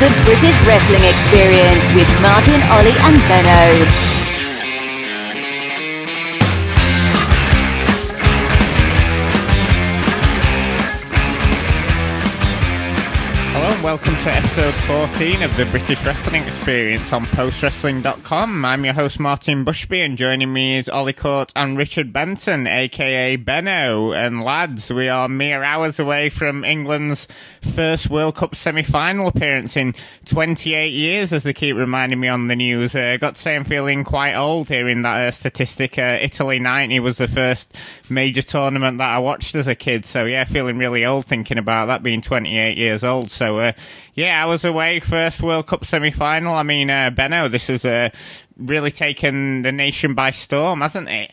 The British Wrestling Experience with Martin, Ollie, and Benno. Episode 14 of the British Wrestling Experience on postwrestling.com. I'm your host Martin Bushby and joining me is Ollie Court and Richard Benson, aka Benno. And lads, we are mere hours away from England's first World Cup semi-final appearance in 28 years, as they keep reminding me on the news. Uh, got to say I'm feeling quite old hearing that uh, statistic. Uh, Italy 90 was the first major tournament that I watched as a kid. So yeah, feeling really old thinking about that being 28 years old. So uh, yeah, Was away first World Cup semi final. I mean, uh, Benno, this has uh, really taken the nation by storm, hasn't it?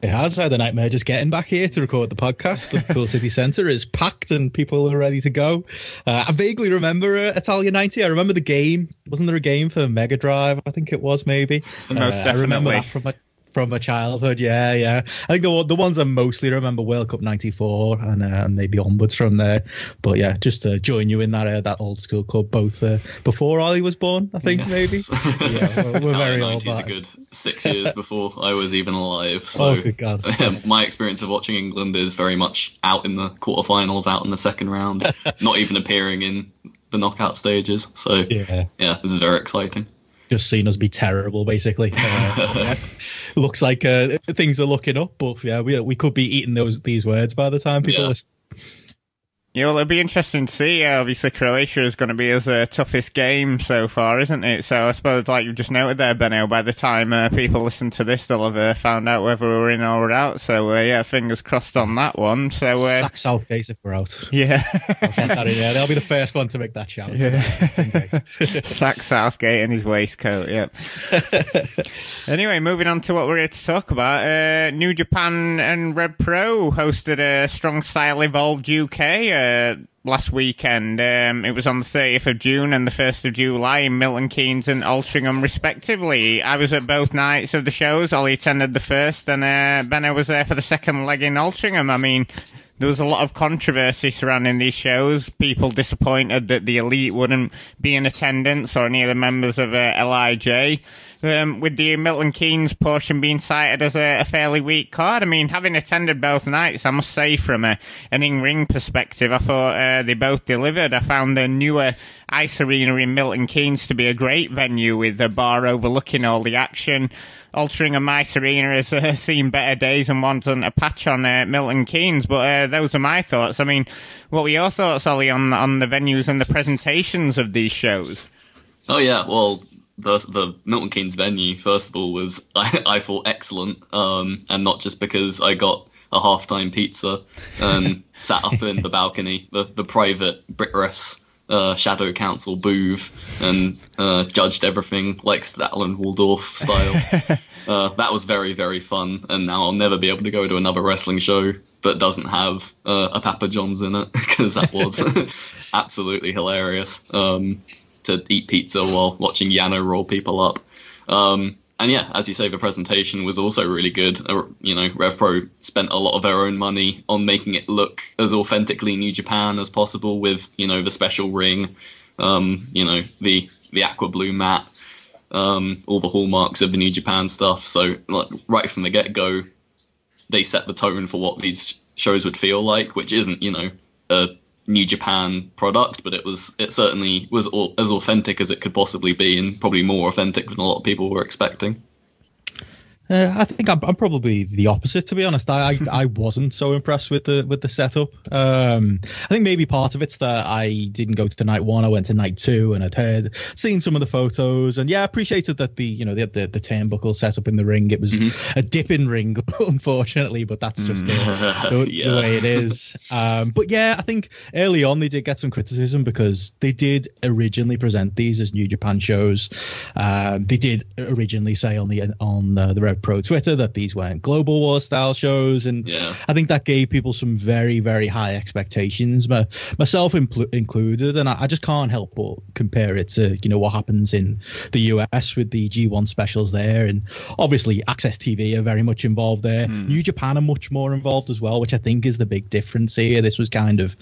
It has. Had a nightmare just getting back here to record the podcast. The Pool City Centre is packed and people are ready to go. Uh, I vaguely remember uh, Italia 90. I remember the game. Wasn't there a game for Mega Drive? I think it was maybe. Most uh, definitely. I remember that from my from my childhood. Yeah, yeah. I think the the ones I mostly remember World Cup '94 and uh, maybe onwards from there. But yeah, just to join you in that uh, that old school club, both uh, before Ollie was born, I think yes. maybe. yeah, we're, we're very old. a good six years before I was even alive. So oh, good God. my experience of watching England is very much out in the quarterfinals, out in the second round, not even appearing in the knockout stages. So yeah, yeah, this is very exciting just seen us be terrible, basically. Uh, yeah. Looks like uh, things are looking up, but yeah, we we could be eating those these words by the time people yeah. listen. Yeah, well, it'll be interesting to see. Uh, obviously, Croatia is going to be his uh, toughest game so far, isn't it? So I suppose, like you just noted there, Benno, by the time uh, people listen to this, they'll have uh, found out whether we're in or we're out. So uh, yeah, fingers crossed on that one. So uh, sack Southgate if we're out. Yeah, yeah, they'll be the first one to make that shout. Yeah. sack Southgate in his waistcoat. Yep. anyway, moving on to what we're here to talk about. New Japan and Rev Pro hosted a Strong Style Evolved UK uh, last weekend. Um, it was on the 30th of June and the 1st of July in Milton Keynes and Altrincham, respectively. I was at both nights of the shows. Ollie attended the first, and uh, Benno was there for the second leg in Altrincham. I mean, there was a lot of controversy surrounding these shows. People disappointed that the elite wouldn't be in attendance or any of the members of uh, LIJ um, with the Milton Keynes portion being cited as a, a, fairly weak card. I mean, having attended both nights, I must say, from a, an in-ring perspective, I thought uh, they both delivered. I found the newer Ice Arena in Milton Keynes to be a great venue with a bar overlooking all the action. Altrincham Ice Arena has uh, seen better days and wasn't a patch on uh, Milton Keynes, but uh, those are my thoughts. I mean, what were your thoughts, Ollie, on, on the venues and the presentations of these shows? Oh, yeah, well, the the Milton Keynes venue, first of all, was I, I thought excellent, um, and not just because I got a halftime pizza and sat up in the balcony, the the private Britress uh, Shadow Council booth, and uh, judged everything like Statler Waldorf style. uh, that was very very fun, and now I'll never be able to go to another wrestling show that doesn't have uh, a Papa John's in it because that was absolutely hilarious. Um, to eat pizza while watching Yano roll people up. Um, and yeah, as you say, the presentation was also really good. Uh, you know, RevPro spent a lot of their own money on making it look as authentically New Japan as possible with, you know, the special ring, um, you know, the the aqua blue mat, um, all the hallmarks of the New Japan stuff. So like, right from the get go, they set the tone for what these shows would feel like, which isn't, you know, a New Japan product, but it was it certainly was all, as authentic as it could possibly be, and probably more authentic than a lot of people were expecting. Uh, I think I'm, I'm, probably the opposite, to be honest. I, I, I wasn't so impressed with the with the setup. Um, I think maybe part of it's that I didn't go to night one. I went to night two, and I'd heard seen some of the photos, and yeah, I appreciated that the you know the the, the turnbuckle set up in the ring. It was mm-hmm. a dipping ring, unfortunately, but that's just the, mm. the, yeah. the, way it is. Um, but yeah, I think early on they did get some criticism because they did originally present these as New Japan shows. Um, they did originally say on the on uh, the Pro Twitter that these weren't Global War style shows, and Yeah. I think that gave people some very very high expectations, my, myself impl- included, and I, I just can't help but compare it to you know what happens in the US with the G1 specials there, and obviously AXS TV are very much involved there. New Japan are much more involved as well, which I think is the big difference here. This was kind of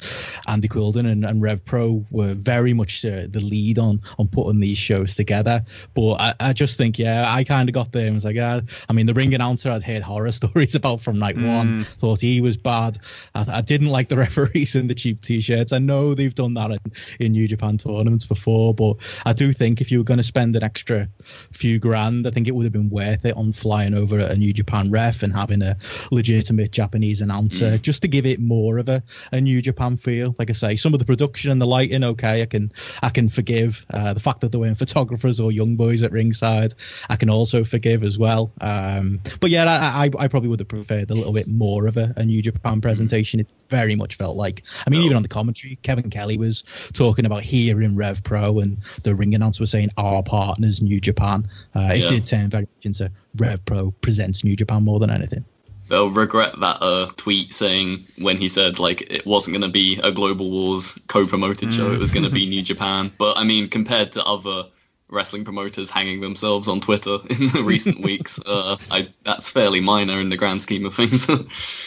Andy Quildan and, and Rev Pro were very much uh, the lead on on putting these shows together. But I, I just think, yeah, I kind of got there and was like, ah, I mean, the ring announcer I'd heard horror stories about from night one, hmm. thought he was bad. I, I didn't like the referees in the cheap t-shirts. I know they've done that in, in New Japan tournaments before, but I do think if you were going to spend an extra few grand, I think it would have been worth it on flying over a New Japan ref and having a legitimate Japanese announcer hmm. just to give it more of a, a New Japan feel. Like I say, some of the production and the lighting, okay, I can I can forgive. Uh, the fact that there weren't photographers or young boys at ringside, I can also forgive as well. Uh, Um, but yeah, I, I, I probably would have preferred a little bit more of a, a New Japan presentation. It very much felt like. I mean, Oh. even on the commentary, Kevin Kelly was talking about here in Rev Pro, and the ring announcer was saying our partners New Japan. Uh, it Yeah. did turn very much into Rev Pro presents New Japan more than anything. They'll regret that uh, tweet saying when he said like it wasn't going to be a Global Wars co-promoted show, it was going to be New Japan. But I mean, compared to other wrestling promoters hanging themselves on Twitter in the recent weeks, uh, I, that's fairly minor in the grand scheme of things.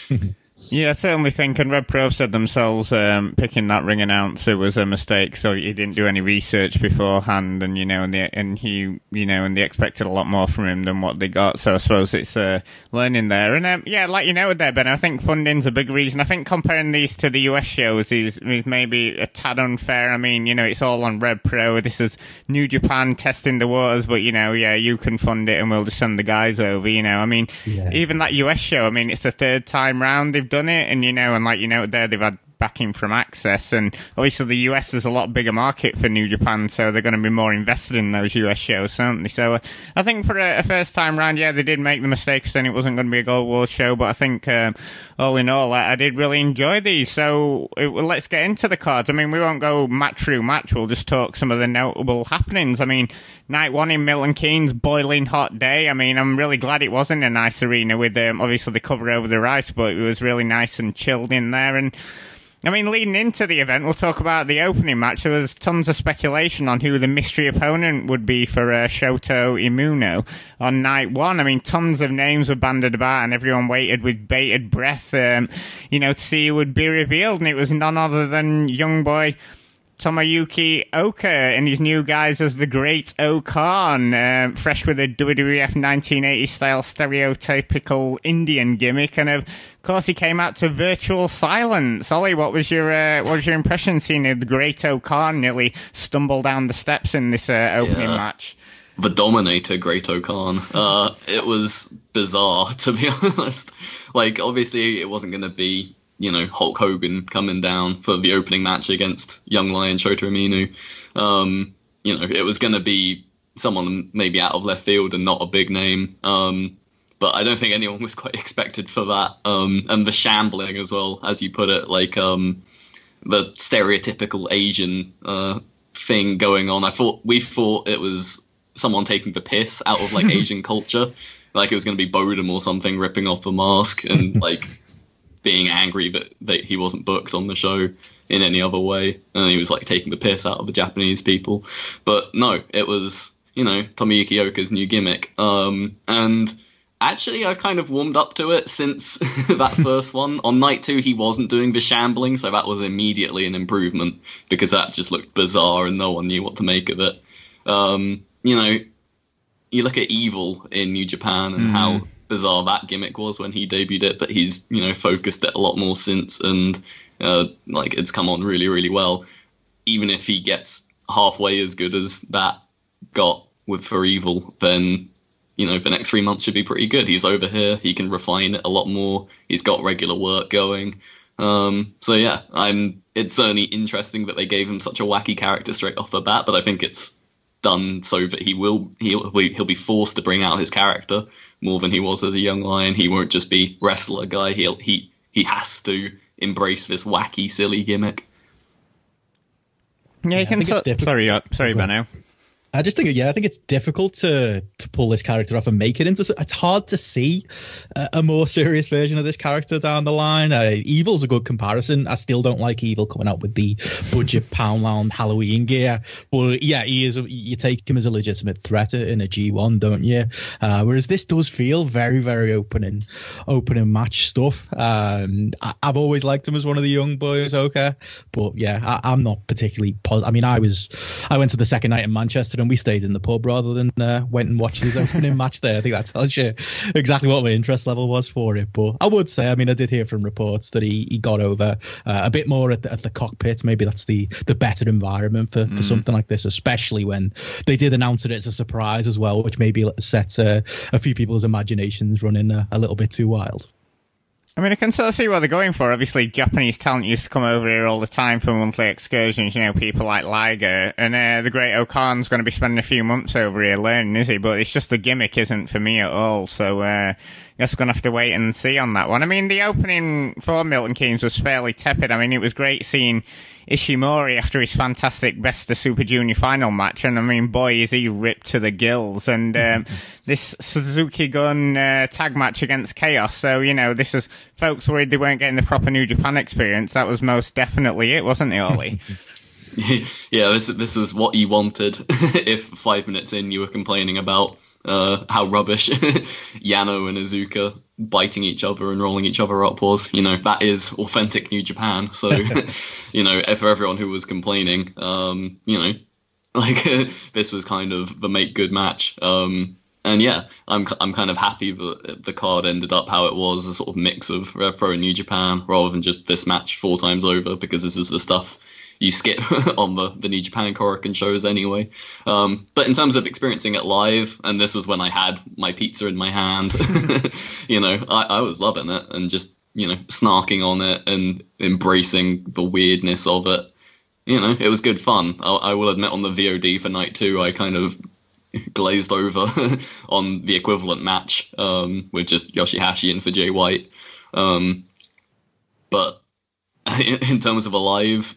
Yeah, I certainly think, and Rev Pro said themselves, um, picking that ring announcer was a mistake. So he didn't do any research beforehand, and you know, and the, and he, you know, and they expected a lot more from him than what they got. So I suppose it's uh, learning there. And um, yeah, like you know, there, Ben, I think funding's a big reason. I think comparing these to the US shows is, is maybe a tad unfair. I mean, you know, it's all on Rev Pro. This is New Japan testing the waters, but you know, yeah, you can fund it, and we'll just send the guys over. You know, I mean, Yeah. even that US show, I mean, it's the third time round they've done it, and you know, and like you know, there they've had backing from AXS, and obviously the US is a lot bigger market for New Japan, so they're going to be more invested in those US shows, certainly. So uh, I think for a, a first time round, yeah, they did make the mistakes, and it wasn't going to be a Gold War show, but I think um, all in all, I, I did really enjoy these. So uh, well, let's get into the cards. I mean, we won't go match through match. We'll just talk some of the notable happenings. I mean, night one in Milton Keynes, boiling hot day. I mean, I'm really glad it wasn't a nice arena with um, obviously the cover over the rice, but it was really nice and chilled in there. And I mean, leading into the event, we'll talk about the opening match. There was tons of speculation on who the mystery opponent would be for uh, Shota Umino on night one. I mean, tons of names were banded about, and everyone waited with bated breath, um, you know, to see who would be revealed. And it was none other than young boy Tomoyuki Oka and his new guys as the Great O-Khan, um, fresh with a WWF 1980 style stereotypical Indian gimmick, and of course he came out to virtual silence. Ollie, what was your uh, what was your impression seeing the Great O-Khan nearly stumble down the steps in this uh, opening Yeah. match? the Dominator, Great O-Khan. Uh, it was bizarre, to be honest. Like, obviously, it wasn't going to be, you know, Hulk Hogan coming down for the opening match against Young Lion Shota Umino. Um, you know, it was going to be someone maybe out of left field and not a big name. Um, but I don't think anyone was quite expected for that. Um, and the shambling as well, as you put it, like um, the stereotypical Asian uh, thing going on. I thought we thought it was someone taking the piss out of like Asian culture, like it was going to be Bodum or something ripping off the mask and like being angry that, that he wasn't booked on the show in any other way, and he was like taking the piss out of the Japanese people. But no, it was you know Tomoyuki Oka's new gimmick, um, and actually I've kind of warmed up to it since that first one. On night two, he wasn't doing the shambling, so that was immediately an improvement because that just looked bizarre and no one knew what to make of it. Um, you know, you look at Evil in New Japan and how bizarre that gimmick was when he debuted it, but he's you know focused it a lot more since, and uh, like it's come on really really well. Even if he gets halfway as good as that got with for Evil, then you know the next three months should be pretty good. He's over here, he can refine it a lot more. He's got regular work going. Um, so yeah, I'm. It's certainly interesting that they gave him such a wacky character straight off the bat, but I think it's done so that he will he'll he'll be forced to bring out his character more than he was as a young lion. He won't just be wrestler guy. He'll he he has to embrace this wacky silly gimmick. Yeah, you I can. think So- sorry, uh, sorry, Go on. Benno. I just think, yeah, I think it's difficult to to pull this character off and make it into. It's hard to see a, a more serious version of this character down the line. Uh, Evil's a good comparison. I still don't like Evil coming out with the budget Poundland Halloween gear, but yeah, he is. You take him as a legitimate threat in a G1, don't you? Uh, whereas this does feel very, very open and open and match stuff. Um, I, have always liked him as one of the young boys. Okay, but yeah, I, am not particularly. Pos- I mean, I was, I went to the second night in Manchester and we stayed in the pub rather than uh, went and watched his opening match there. I think that tells you exactly what my interest level was for it. But I would say, I mean, I did hear from reports that he, he got over uh, a bit more at the, at the cockpit. Maybe that's the the better environment for, mm. for something like this, especially when they did announce it as a surprise as well, which maybe set uh, a few people's imaginations running a, a little bit too wild. I mean, I can sort of see what they're going for. Obviously, Japanese talent used to come over here all the time for monthly excursions. You know, people like Liger and uh, the great O-Khan's going to be spending a few months over here learning, is he? But it's just the gimmick isn't for me at all. So, uh, I guess we're going to have to wait and see on that one. I mean, the opening for Milton Keynes was fairly tepid. I mean, it was great seeing Ishimori after his fantastic Best of Super Junior final match, and I mean, boy, is he ripped to the gills. And um, this Suzuki Gun uh, tag match against Chaos. So you know, this is folks worried they weren't getting the proper New Japan experience. That was most definitely it, wasn't it, Ollie? yeah, this this was what you wanted. if five minutes in you were complaining about uh, how rubbish Yano and Azuka biting each other and rolling each other up was. You know, that is authentic New Japan. So, you know, for everyone who was complaining, um, you know, like this was kind of the make good match. Um, and yeah, I'm I'm kind of happy that the card ended up how it was, a sort of mix of Rev Pro and New Japan, rather than just this match four times over, because this is the stuff you skip on the, the New Japan Korakuen shows anyway. Um, but in terms of experiencing it live, and this was when I had my pizza in my hand, you know, I, I was loving it and just, you know, snarking on it and embracing the weirdness of it. You know, it was good fun. I, I will admit on the VOD for night two, I kind of glazed over on the equivalent match um, with just Yoshihashi and for Jay White. Um, but in terms of a live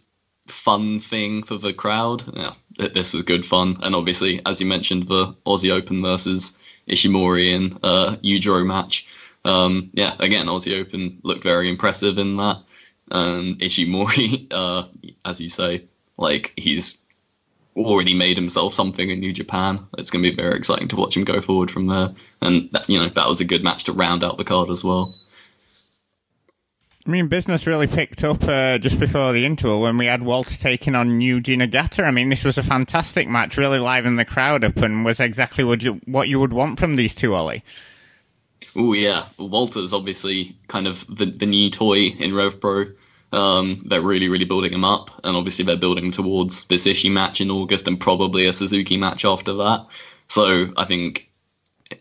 fun thing for the crowd. Yeah, this was good fun, and obviously, as you mentioned, the Aussie Open versus Ishimori and uh, Yujiro match. Um, yeah, again, Aussie Open looked very impressive in that. And Ishimori, uh, as you say, like he's already made himself something in New Japan. It's going to be very exciting to watch him go forward from there. And that, you know that was a good match to round out the card as well. I mean, business really picked up uh, just before the interval when we had Walter taking on Yuji Nagata. I mean, this was a fantastic match, really livened the crowd up, and was exactly what you what you would want from these two, Ollie. Oh yeah, Walter's obviously kind of the, the new toy in Rev Pro. Um, they're really, really building him up, and obviously they're building towards this Ishii match in August and probably a Suzuki match after that. So I think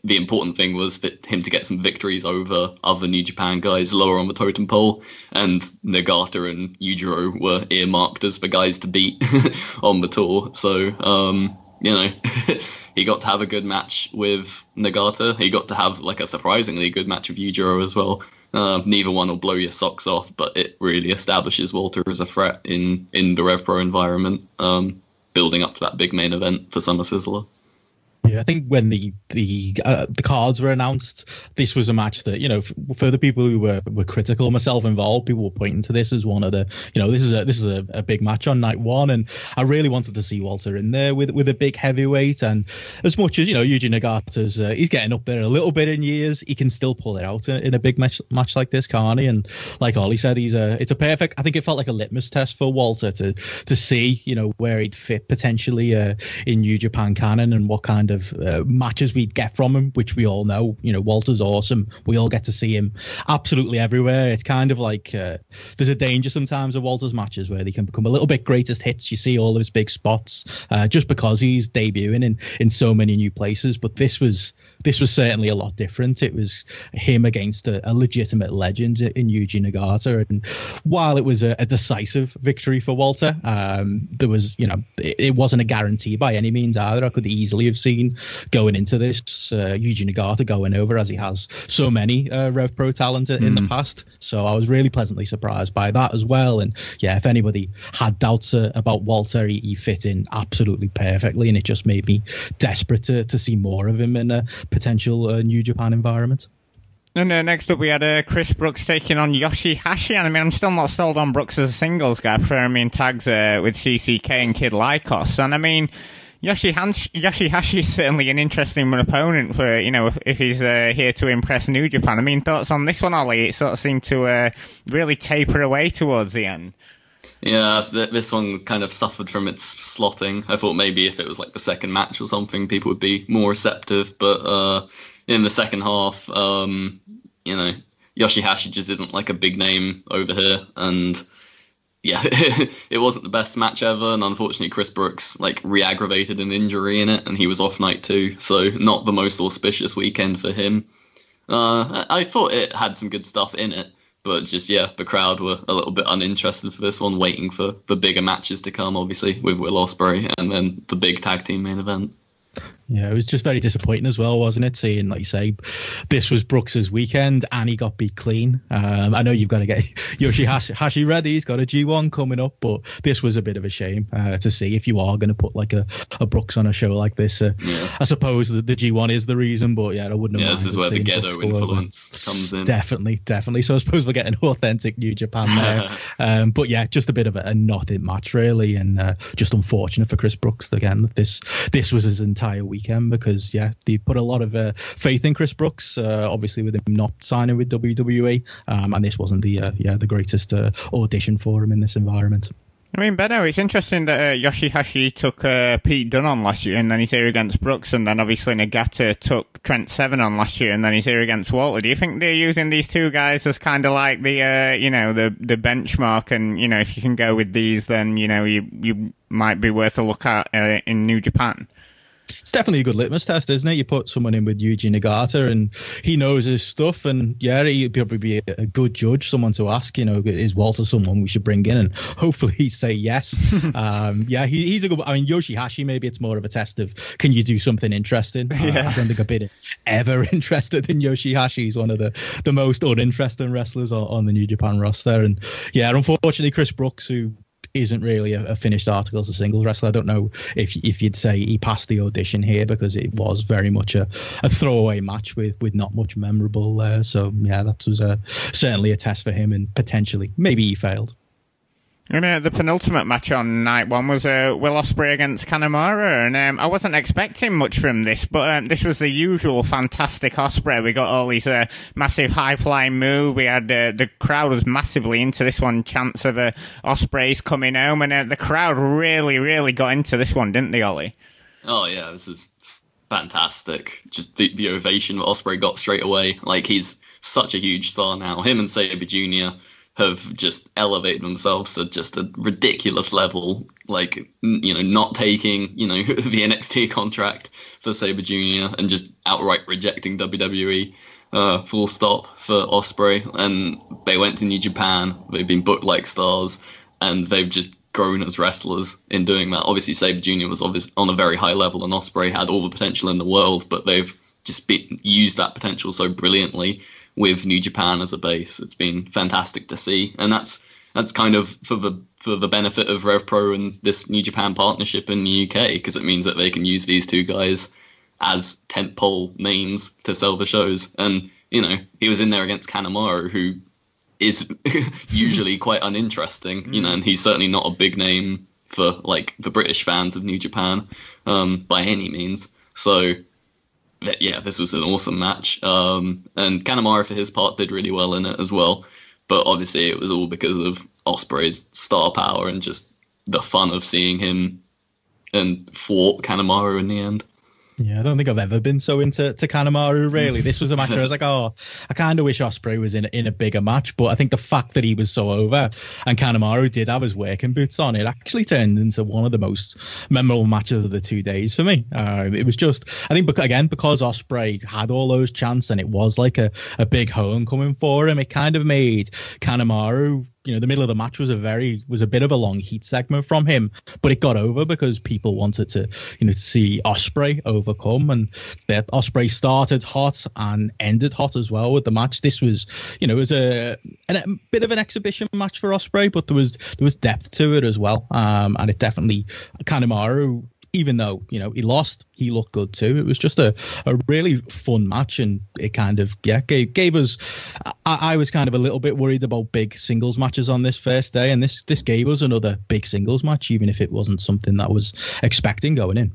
the important thing was for him to get some victories over other New Japan guys lower on the totem pole, and Nagata and Yujiro were earmarked as the guys to beat on the tour. So, um, you know, he got to have a good match with Nagata. He got to have like a surprisingly good match with Yujiro as well. Uh, neither one will blow your socks off, but it really establishes Walter as a threat in in the Rev Pro environment, um, building up to that big main event for Summer Sizzler. Yeah, I think when the the uh, the cards were announced, this was a match that you know for the people who were, were critical, myself involved, people were pointing to this as one of the you know this is a this is a, a big match on night one, and I really wanted to see Walter in there with with a big heavyweight, and as much as you know Yuji Nagata's uh, he's getting up there a little bit in years, he can still pull it out in, in a big match match like this, he? And like Ollie said, he's a it's a perfect. I think it felt like a litmus test for Walter to to see you know where he'd fit potentially uh, in New Japan canon and what kind of uh, matches we'd get from him, which we all know. You know, Walter's awesome. We all get to see him absolutely everywhere. It's kind of like uh, there's a danger sometimes of Walter's matches where they can become a little bit greatest hits. You see all those big spots uh, just because he's debuting in in so many new places. But this was this was certainly a lot different. It was him against a, a legitimate legend in Yuji Nagata, and while it was a, a decisive victory for Walter, um, there was you know it, it, wasn't a guarantee by any means either. I could easily have seen going into this. Uh, Yuji Nagata going over as he has so many uh, Rev Pro talent in Hmm. the past. So I was really pleasantly surprised by that as well. And yeah, if anybody had doubts uh, about Walter, he, he fit in absolutely perfectly, and it just made me desperate to, to see more of him in a potential uh, New Japan environment. And uh, next up, we had uh, Chris Brooks taking on Yoshihashi. And I mean, I'm still not sold on Brooks as a singles guy, preferring me in tags uh, with CCK and Kid Lycos. And I mean, Yoshihashi, Yoshihashi is certainly an interesting opponent for, you know, if, if he's uh, here to impress New Japan. I mean, thoughts on this one, Ollie? It sort of seemed to uh, really taper away towards the end. Yeah, th- this one kind of suffered from its slotting. I thought maybe if it was like the second match or something, people would be more receptive. But uh, in the second half, um, you know, Yoshihashi just isn't like a big name over here, and yeah, it wasn't the best match ever. And unfortunately, Chris Brooks like re-aggravated an injury in it, and he was off night two, so not the most auspicious weekend for him. Uh, I thought it had some good stuff in it, but just yeah, the crowd were a little bit uninterested for this one, waiting for the bigger matches to come, obviously with Will Ospreay and then the big tag team main event. Yeah, it was just very disappointing as well, wasn't it? Seeing, like you say, this was Brooks's weekend and he got beat clean. Um, I know you've got to get Yoshihashi ready. He's got a G1 coming up, but this was a bit of a shame uh, to see if you are going to put like a, a Brooks on a show like this. Uh, Yeah. I suppose that the G1 is the reason, but yeah, I wouldn't have Yeah, this is where the Gedo Brooks influence comes in. Definitely, definitely. So I suppose we're getting authentic New Japan there. um, but yeah, just a bit of a, a nothing match really, and uh, just unfortunate for Chris Brooks again that this this was his entire weekend because yeah, they put a lot of uh, faith in Chris Brooks. Uh, obviously, with him not signing with WWE, um, and this wasn't the uh, yeah the greatest uh, audition for him in this environment. I mean, Benno, it's interesting that uh, Yoshihashi took uh, Pete Dunne on last year, and then he's here against Brooks, and then obviously Nagata took Trent Seven on last year, and then he's here against Walter. Do you think they're using these two guys as kind of like the, uh, you know, the the benchmark, and you know, if you can go with these, then you know, you you might be worth a look at uh, in New Japan. It's definitely a good litmus test, isn't it? You put someone in with Yuji Nagata, and he knows his stuff, and yeah, he'd probably be a, good judge, someone to ask. You know, is Walter someone we should bring in? And hopefully, he'd say yes. um, yeah, he, he's a good. I mean, Yoshihashi, maybe it's more of a test of can you do something interesting? Uh, Yeah. I don't think I've been ever interested in Yoshihashi. He's one of the the most uninteresting wrestlers on, on the New Japan roster, and yeah, unfortunately, Chris Brooks, who isn't really a, a finished article as a singles wrestler. I don't know if if you'd say he passed the audition here because it was very much a, a throwaway match with with not much memorable there. So yeah, that was a, certainly a test for him, and potentially maybe he failed. And uh, the penultimate match on night one was uh, Will Ospreay against Kanemaru, and um, I wasn't expecting much from this, but um, this was the usual fantastic Ospreay. We got all these uh, massive high flying moves. We had uh, the crowd was massively into this one. Chance of uh, Ospreay's coming home, and uh, the crowd really, really got into this one, didn't they, Ollie? Oh yeah, this is fantastic. Just the, the ovation that Ospreay got straight away. Like he's such a huge star now. Him and Sabre Jr. have just elevated themselves to just a ridiculous level. Like you know, not taking you know the NXT contract for Sabre Jr. and just outright rejecting WWE. Uh, full stop for Ospreay, and they went to New Japan. They've been booked like stars, and they've just grown as wrestlers in doing that. Obviously, Sabre Jr. was on a very high level, and Ospreay had all the potential in the world, but they've just used that potential so brilliantly with New Japan as a base. It's been fantastic to see, and that's that's kind of for the for the benefit of Rev Pro and this New Japan partnership in the UK because it means that they can use these two guys as tentpole names to sell the shows. And you know, he was in there against Kanemaru, who is usually quite uninteresting, you know, and he's certainly not a big name for like the British fans of New Japan um, by any means. So yeah, this was an awesome match. Um, and Kanemaru, for his part, did really well in it as well. But obviously, it was all because of Ospreay's star power and just the fun of seeing him and fought Kanemaru in the end. Yeah, I don't think I've ever been so into to Kanemaru. Really, this was a match where I was like, oh, I kind of wish Ospreay was in in a bigger match. But I think the fact that he was so over and Kanemaru did have his working boots on, it actually turned into one of the most memorable matches of the two days for me. Uh, it was just, I think, again because Ospreay had all those chants and it was like a a big homecoming for him, it kind of made Kanemaru you know the middle of the match was a very was a bit of a long heat segment from him, but it got over because people wanted to you know see Ospreay overcome, and that Ospreay started hot and ended hot as well with the match. This was you know it was a, a bit of an exhibition match for Ospreay, but there was there was depth to it as well, um, and it definitely Kanemaru even though you know he lost, he looked good too. It was just a, a really fun match, and it kind of yeah gave gave us. I, I was kind of a little bit worried about big singles matches on this first day, and this this gave us another big singles match, even if it wasn't something that was expecting going in.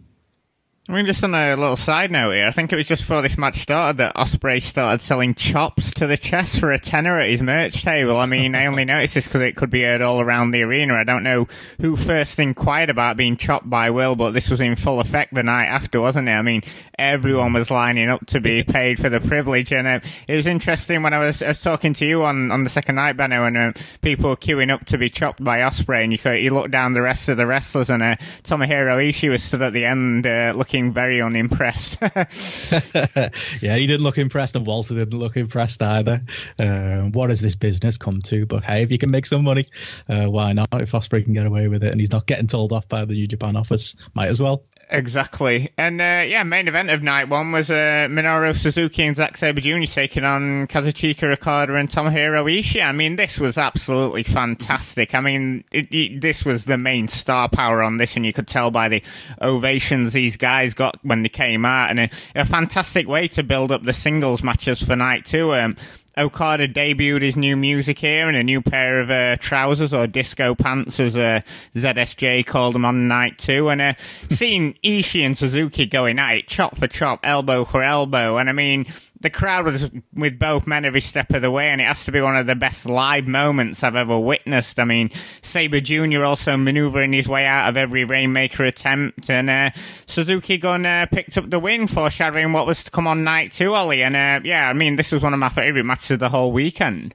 I mean, just on a little side note here, I think it was just before this match started that Ospreay started selling chops to the chest for a tenner at his merch table. I mean, I only noticed this because it could be heard all around the arena. I don't know who first inquired about being chopped by Will, but this was in full effect the night after, wasn't it? I mean, everyone was lining up to be paid for the privilege, and uh, it was interesting when I was, I was, talking to you on, on the second night, Benno, and uh, people were queuing up to be chopped by Ospreay, and you could, you look down the rest of the wrestlers, and uh, Tomohiro Ishii was stood at the end uh, looking looking very unimpressed. yeah, he didn't look impressed, and Walter didn't look impressed either. Uh, what has this business come to? But hey, if you can make some money, uh, why not? If Ospreay can get away with it, and he's not getting told off by the New Japan office, might as well. Exactly. And uh, yeah, main event of night one was uh, Minoru Suzuki and Zack Sabre Jr. taking on Kazuchika Okada and Tomohiro Ishii. I mean, this was absolutely fantastic. I mean, it, it, this was the main star power on this, and you could tell by the ovations these guys got when they came out, and a, a fantastic way to build up the singles matches for night two. Um, Okada debuted his new music here in a new pair of uh, trousers or disco pants, as uh, ZSJ called them on night two. And uh, seeing Ishii and Suzuki going at it, chop for chop, elbow for elbow. And I mean, the crowd was with both men every step of the way, and it has to be one of the best live moments I've ever witnessed. I mean, Sabre Jr. also maneuvering his way out of every Rainmaker attempt, and uh, Suzuki Gun uh, picked up the win, foreshadowing what was to come on night two, Ollie. And uh, yeah, I mean, this was one of my favourite matches of the whole weekend.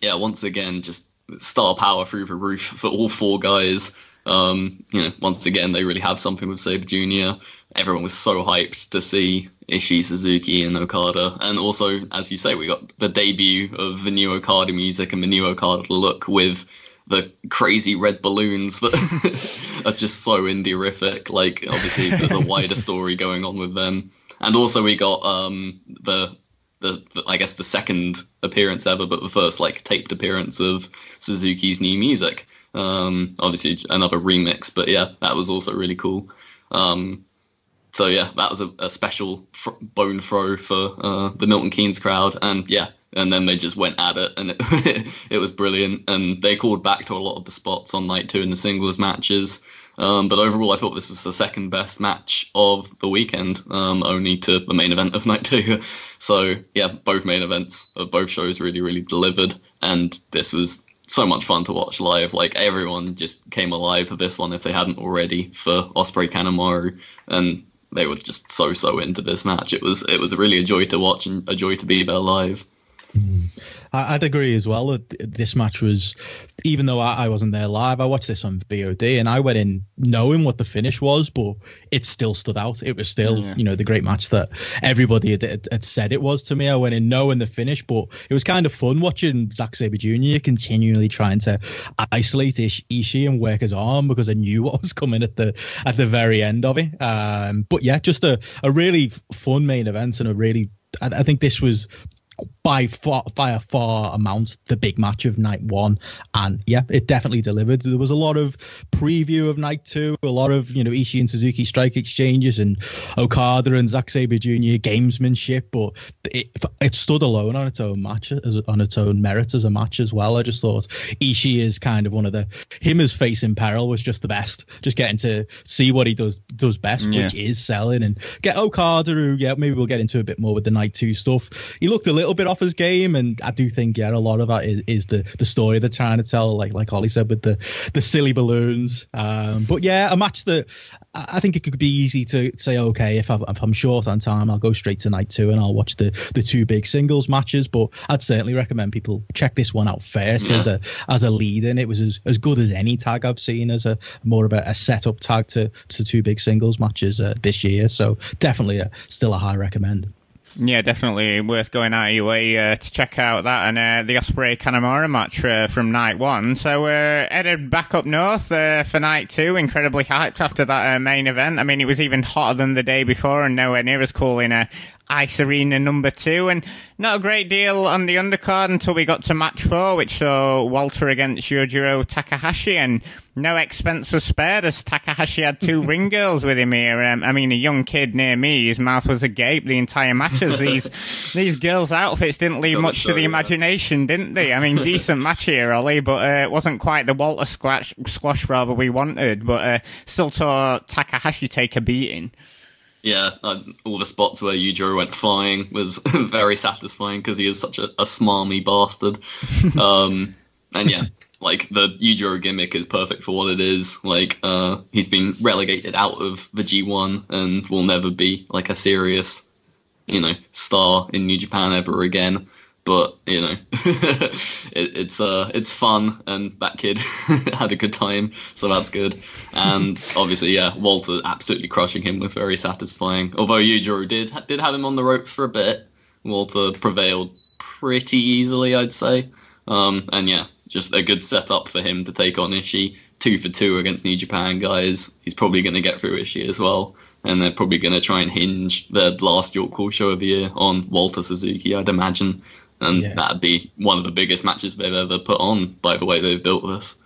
Yeah, once again, just star power through the roof for all four guys. Um, you know, once again, they really have something with Sabre Jr. Everyone was so hyped to see Ishii, Suzuki, and Okada. And also, as you say, we got the debut of the new Okada music and the new Okada look with the crazy red balloons that are just so indie-rific. Like, obviously, there's a wider story going on with them. And also, we got um, the, the, the, I guess, the second appearance ever, but the first, like, taped appearance of Suzuki's new music. Um, obviously, another remix, but yeah, that was also really cool. Um, so yeah, that was a, a special fr- bone throw for uh, the Milton Keynes crowd, and yeah, and then they just went at it, and it, it was brilliant. And they called back to a lot of the spots on night two in the singles matches. Um, but overall, I thought this was the second best match of the weekend, um, only to the main event of night two. So yeah, both main events of both shows really, really delivered, and this was so much fun to watch live. Like everyone just came alive for this one if they hadn't already for Ospreay Kanemaru, and they were just so so into this match. It was it was really a joy to watch and a joy to be there live. Mm. Mm. I'd agree as well that this match was, even though I wasn't there live, I watched this on VOD and I went in knowing what the finish was, but it still stood out. It was still, yeah. you know, the great match that everybody had, had, said it was to me. I went in knowing the finish, but it was kind of fun watching Zack Sabre Jr. continually trying to isolate Ishii and work his arm because I knew what was coming at the at the very end of it. Um, but yeah, just a, a really fun main event and a really I, I think this was by far by a far amount the big match of night one. And yeah it definitely delivered. There was a lot of preview of night two a lot of you know Ishii and Suzuki strike exchanges and Okada and Zack Sabre Jr gamesmanship but it, it stood alone on its own match on its own merit as a match as well. I just thought Ishii is kind of one of the him as face in peril was just the best. Just getting to see what he does does best yeah. which is selling and get Okada who yeah maybe we'll get into a bit more with the night two stuff. He looked a little bit off his game, and I do think yeah, a lot of that is, is the the story they're trying to tell, like like Ollie said with the the silly balloons. Um, but yeah, a match that I think it could be easy to say, okay, if, i am short on time, I'll go straight to night two and I'll watch the the two big singles matches. But I'd certainly recommend people check this one out first yeah. as a as a lead in. It was as, as good as any tag I've seen as a more of a, a setup tag to to two big singles matches uh, this year. So definitely a, still a high recommend. Yeah, definitely worth going out of your way uh, to check out that and uh, the Ospreay Kanemaru match uh, from night one. So uh, headed back up north uh, for night two. Incredibly hyped after that uh, main event. I mean, it was even hotter than the day before and nowhere near as cool in a Ice Arena number two, and not a great deal on the undercard until we got to match four, which saw Walter against Yujiro Takahashi, and no expense was spared as Takahashi had two ring girls with him here. Um, I mean, a young kid near me, his mouth was agape the entire match as these these girls' outfits didn't leave much to the imagination, didn't they? I mean, decent match here, Ollie, but uh, it wasn't quite the Walter squash, squash rather we wanted, but uh, still saw Takahashi take a beating yeah, uh, all the spots where Yujiro went flying was very satisfying because he is such a, a smarmy bastard. um, and yeah, like the Yujiro gimmick is perfect for what it is. Like, uh, he's been relegated out of the G1 and will never be like a serious, you know, star in New Japan ever again but you know it, it's uh it's fun and that kid had a good time so that's good. And obviously yeah walter absolutely crushing him was very satisfying. Although Yujiro did did have him on the ropes for a bit. Walter prevailed pretty easily i'd say. Um and yeah just a good setup for him to take on Ishii. Two for two against new japan guys. He's probably going to get through Ishii as well. And they're probably going to try and hinge their last York Hall show of the year on Walter Suzuki, I'd imagine and yeah. that'd be one of the biggest matches they've ever put on by the way they've built this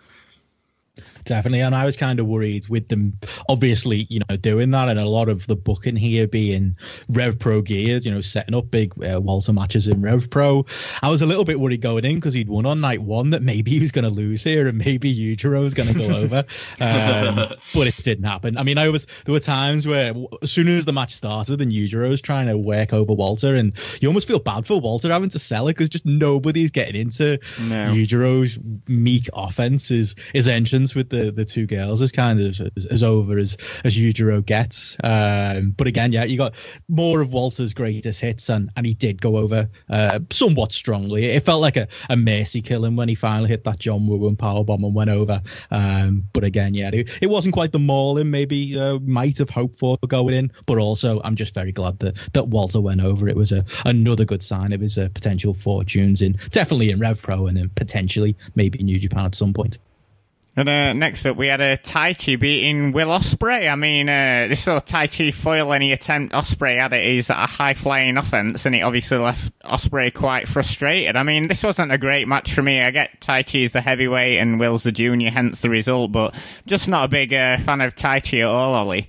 definitely. And I was kind of worried with them, obviously, you know, doing that and a lot of the booking here being Rev Pro geared, you know, setting up big uh, Walter matches in Rev Pro. I was a little bit worried going in because he'd won on night one that maybe he was going to lose here and maybe Yujiro was going to go over. Um, but it didn't happen. I mean, I was there were times where as soon as the match started and Yujiro was trying to work over Walter, and you almost feel bad for Walter having to sell it because just nobody's getting into no. Yujiro's meek offense, his, his entrance with the the two girls as kind of as, as over as as Yujiro gets. Um, but again, yeah, you got more of Walter's greatest hits, and and he did go over uh, somewhat strongly. It felt like a, a mercy killing when he finally hit that John Woo and power bomb and went over. Um, but again, yeah, it, it, wasn't quite the mauling maybe uh, might have hoped for going in. But also, I'm just very glad that that Walter went over. It was a another good sign of his uh, potential fortunes in definitely in Rev Pro and then potentially maybe New Japan at some point. And uh, next up, we had a Taichi beating Will Ospreay. I mean, uh, this saw Taichi foil any attempt Ospreay had at his a high flying offense, and it obviously left Ospreay quite frustrated. I mean, this wasn't a great match for me. I get Taichi is the heavyweight and Will's the junior, hence the result, but just not a big uh, fan of Taichi at all, Ollie.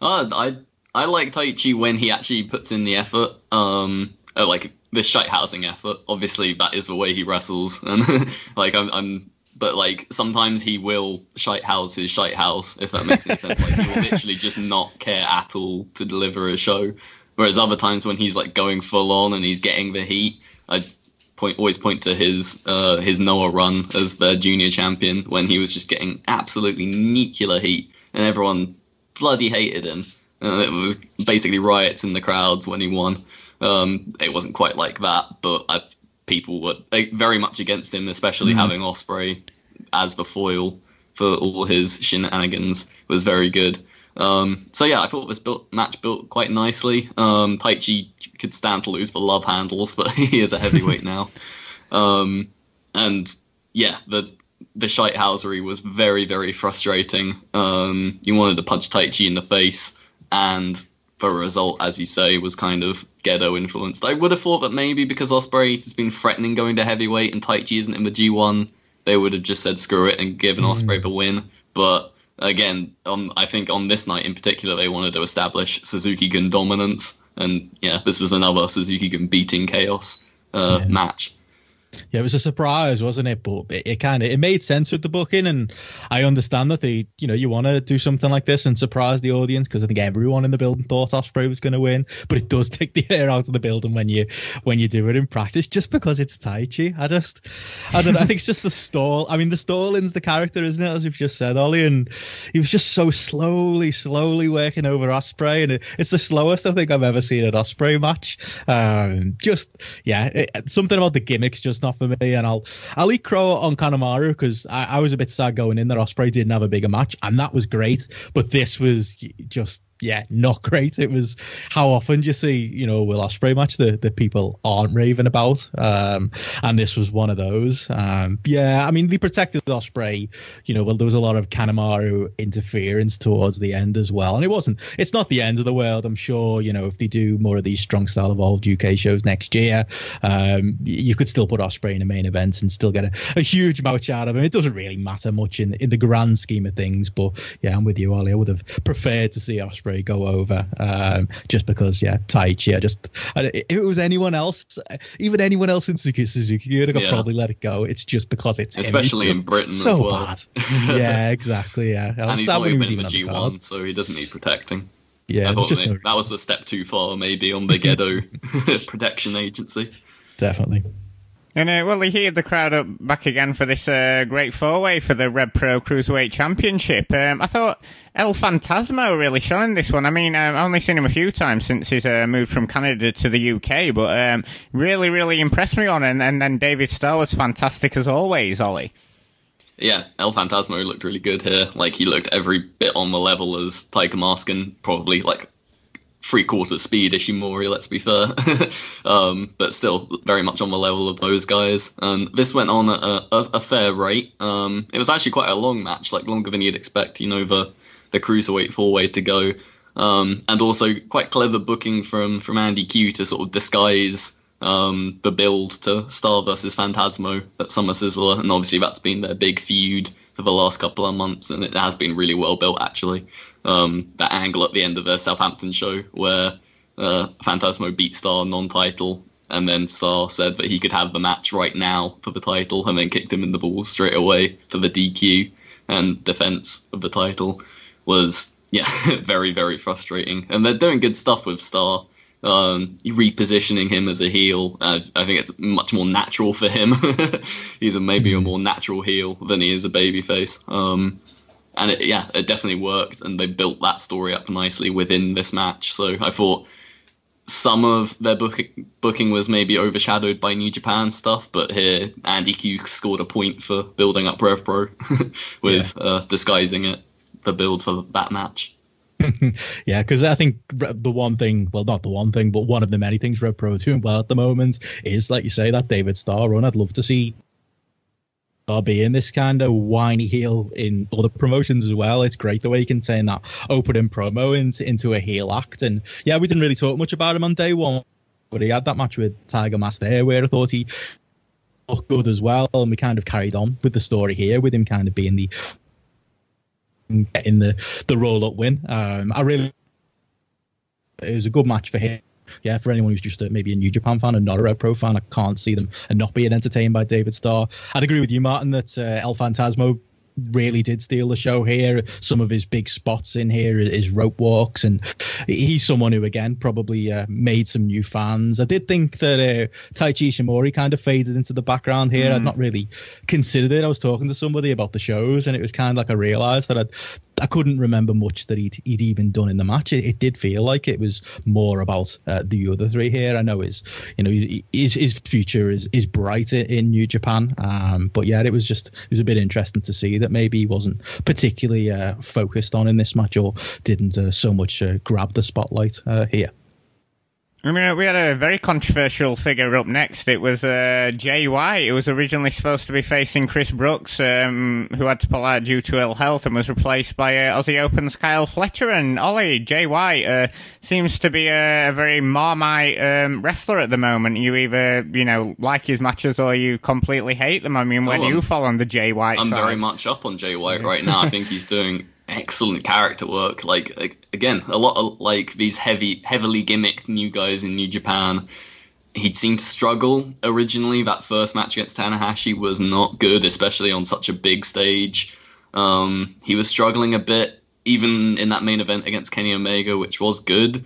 Uh, I I like Taichi when he actually puts in the effort. Um, uh, like the shite housing effort. Obviously, that is the way he wrestles, and like I'm, I'm but like sometimes he will shite house his shite house if that makes any sense. Like he will literally just not care at all to deliver a show. Whereas other times when he's like going full on and he's getting the heat, I point always point to his uh, his Noah run as the junior champion when he was just getting absolutely nuclear heat and everyone bloody hated him. And it was basically riots in the crowds when he won. Um, it wasn't quite like that, but I people were very much against him, especially mm. having Ospreay as the foil for all his shenanigans was very good. Um, so yeah, I thought this built, match built quite nicely. Um, Taichi could stand to lose the love handles, but he is a heavyweight now. Um, and yeah, the the shitehousery was very very frustrating. Um, you wanted to punch Taichi in the face, and the result, as you say, was kind of Gedo influenced. I would have thought that maybe because Ospreay has been threatening going to heavyweight and Taichi isn't in the G1, they would have just said screw it and given mm. Ospreay the win. But again, um, I think on this night in particular, they wanted to establish Suzuki Gun dominance, and yeah, this was another Suzuki Gun beating Chaos uh, yeah. match yeah, it was a surprise, wasn't it? But it, it kind of it made sense with the booking, and I understand that they, you know, you want to do something like this and surprise the audience because I think everyone in the building thought Ospreay was going to win, but it does take the air out of the building when you when you do it in practice, just because it's Taichi. I just, I don't know. I think it's just the stall. I mean, the stalling's the character, isn't it? As you've just said, Ollie, and he was just so slowly, slowly working over Ospreay, and it, it's the slowest I think I've ever seen an Ospreay match. Um, just yeah, it, something about the gimmicks just not for me. And I'll I'll eat crow on Kanemaru because I, I, was a bit sad going in that Ospreay didn't have a bigger match, and that was great. But this was just yeah, not great. It was how often do you see, you know, Will Ospreay match that, that people aren't raving about, um, and this was one of those. Um, yeah, I mean, they protected Ospreay. You know, well, there was a lot of Kanemaru interference towards the end as well, and it wasn't. It's not the end of the world. I'm sure. You know, if they do more of these strong style evolved UK shows next year, um, you could still put Ospreay in a main event and still get a, a huge match out of him. It doesn't really matter much in in the grand scheme of things, but yeah, I'm with you, Ollie. I would have preferred to see Go over um, just because, yeah, Taichi. I just, if it was anyone else, even anyone else in Suzuki, Suzuki you'd have yeah. probably let it go. It's just because it's especially it's in Britain so well. bad. yeah, exactly. Yeah, and he's not even in the G1, so he doesn't need protecting. Yeah, just no... that was a step too far, maybe on the Gedo protection agency. Definitely. And uh, well, he heard the crowd up back again for this uh, great four way for the Rev Pro Cruiserweight Championship. Um, I thought El Phantasmo really shone this one. I mean, um, I've only seen him a few times since he's uh, moved from Canada to the UK, but um, really, really impressed me on. And, and then David Starr was fantastic as always, Ollie. Yeah, El Phantasmo looked really good here. Like he looked every bit on the level as Tiger Mask and probably like three quarters speed Ishimori, let's be fair. um, but still very much on the level of those guys. And this went on at a, a, a fair rate. Um, it was actually quite a long match, like longer than you'd expect, you know, the, the cruiserweight four way to go. Um, and also quite clever booking from, from Andy Q to sort of disguise um, the build to Starr versus Phantasmo at Summer Sizzler. And obviously that's been their big feud for the last couple of months, and it has been really well built actually um, that angle at the end of the Southampton show where uh, Phantasmo beat Starr non-title, and then Starr said that he could have the match right now for the title, and then kicked him in the balls straight away for the DQ and defense of the title was yeah very very frustrating. And they're doing good stuff with Starr. Um, repositioning him as a heel, uh, I think it's much more natural for him. He's a, maybe a hmm. more natural heel than he is a babyface. Um, and it, yeah, it definitely worked, and they built that story up nicely within this match. So I thought some of their booking, booking was maybe overshadowed by New Japan stuff, but here Andy Q scored a point for building up Rev Pro with yeah. uh, disguising it the build for that match. yeah, because I think the one thing, well, not the one thing, but one of the many things Rev Pro doing well at the moment is, like you say, that David Starr run. I'd love to see being this kind of whiny heel in other promotions as well. It's great the way he can turn that opening promo into, into a heel act. And yeah, we didn't really talk much about him on day one, but he had that match with Tiger Mask there where I thought he looked good as well. And we kind of carried on with the story here with him kind of being the getting the the roll up win. Um, I really it was a good match for him yeah, for anyone who's just a, maybe a New Japan fan and not a Rev Pro fan, I can't see them and not being entertained by David Starr. I'd agree with you, Martin, that uh, El Phantasmo really did steal the show here. Some of his big spots in here is rope walks, and he's someone who again probably uh, made some new fans. I did think that uh, Taiji Ishimori kind of faded into the background here. Mm. I'd not really considered it. I was talking to somebody about the shows, and it was kind of like I realised that I'd I couldn't remember much that he'd, he'd even done in the match. It, it did feel like it was more about uh, the other three here. I know his, you know, his, his future is is bright in New Japan. Um, but yeah, it was just it was a bit interesting to see that maybe he wasn't particularly uh, focused on in this match or didn't uh, so much uh, grab the spotlight uh, here. I mean, we had a very controversial figure up next. It was uh, Jay White. It was originally supposed to be facing Chris Brooks, um, who had to pull out due to ill health and was replaced by uh, Aussie Open's Kyle Fletcher. And Ollie, Jay White uh, seems to be a, a very marmite um, wrestler at the moment. You either, you know, like his matches or you completely hate them. I mean, where oh, do you fall on the Jay White I'm side? very much up on Jay White right now. I think he's doing excellent character work. Like again, a lot of like these heavy, heavily gimmicked new guys in New Japan. He seemed to struggle originally. That first match against Tanahashi was not good, especially on such a big stage. Um, he was struggling a bit, even in that main event against Kenny Omega, which was good.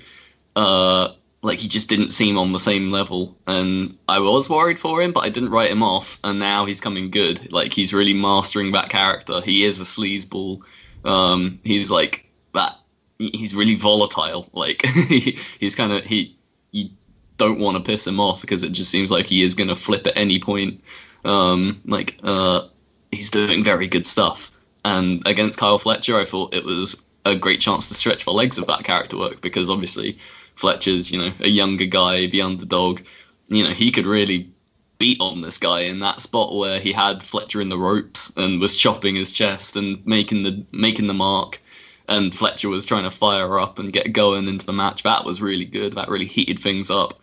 Uh, like he just didn't seem on the same level, and I was worried for him, but I didn't write him off. And now he's coming good. Like he's really mastering that character. He is a sleazeball um, he's like that. He's really volatile. Like he's kind of he. You don't want to piss him off because it just seems like he is going to flip at any point. Um, like uh, he's doing very good stuff. And against Kyle Fletcher, I thought it was a great chance to stretch the legs of that character work because obviously Fletcher's you know a younger guy, the underdog. You know he could really beat on this guy in that spot where he had Fletcher in the ropes and was chopping his chest and making the making the mark and Fletcher was trying to fire up and get going into the match. That was really good. That really heated things up.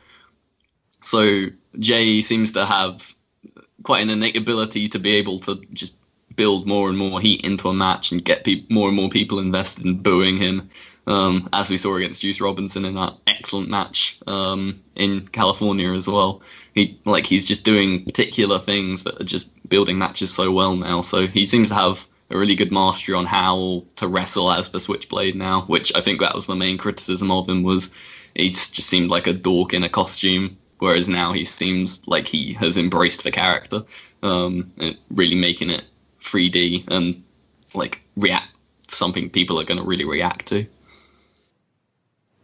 So Jay seems to have quite an innate ability to be able to just build more and more heat into a match and get pe- more and more people invested in booing him. Um, as we saw against Juice Robinson in that excellent match um, in California as well. He like he's just doing particular things that are just building matches so well now. So he seems to have a really good mastery on how to wrestle as the Switchblade now, which I think that was the main criticism of him was he just seemed like a dork in a costume, whereas now he seems like he has embraced the character, um, really making it 3D and like react something people are going to really react to.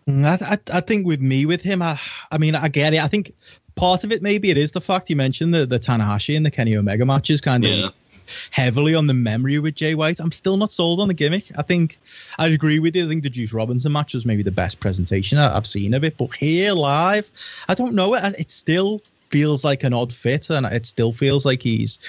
Mm, I, I, I think with me, with him, I, I mean, I get it. I think part of it maybe it is the fact you mentioned the the Tanahashi and the Kenny Omega matches kind of Yeah. heavily on the memory with Jay White. I'm still not sold on the gimmick. I think I agree with you. I think the Juice Robinson match was maybe the best presentation I've seen of it. But here live, I don't know. It, it still feels like an odd fit, and it still feels like he's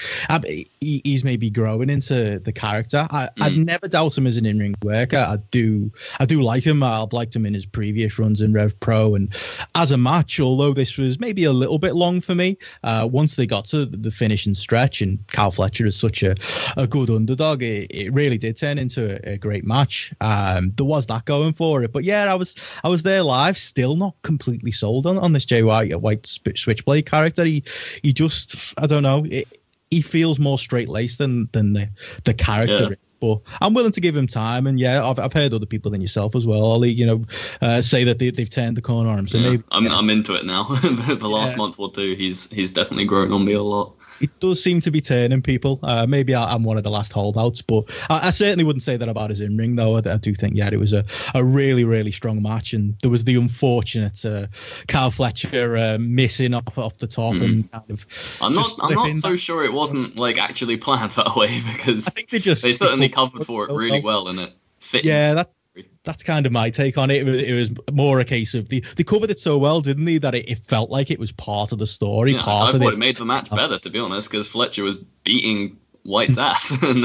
he, he's maybe growing into the character. I, I'd never doubt him as an in-ring worker. I do I do like him. I've liked him in his previous runs in Rev Pro, and as a match, although this was maybe a little bit long for me, uh, once they got to the finishing stretch, and Kyle Fletcher is such a, a good underdog, it, it really did turn into a, a great match. Um, there was that going for it, but yeah, I was I was there live, still not completely sold on, on this Jay White White Switchblade character. He he just I don't know. It, he feels more straight laced than than the the character. Yeah. But I'm willing to give him time, and yeah, I've, I've heard other people than yourself as well, Ollie. You know, uh, say that they, they've turned the corner on him. So Yeah, maybe I'm I'm into it now. the last Yeah. month or two, he's he's definitely grown on me a lot. It does seem to be turning people. Uh, maybe I, I'm one of the last holdouts, but I, I certainly wouldn't say that about his in ring though. I, I do think yeah, it was a, a really really strong match, and there was the unfortunate uh, Kyle Fletcher uh, missing off off the top and kind of. I'm not I'm not so sure it wasn't like actually planned that way because I think they just they certainly covered for it really well and it fit. Yeah, that that's kind of my take on it. It was, it was more a case of the they covered it so well, didn't they, that it, it felt like it was part of the story, Yeah, I part of thought this. it made the match better, to be honest, because Fletcher was beating White's ass, and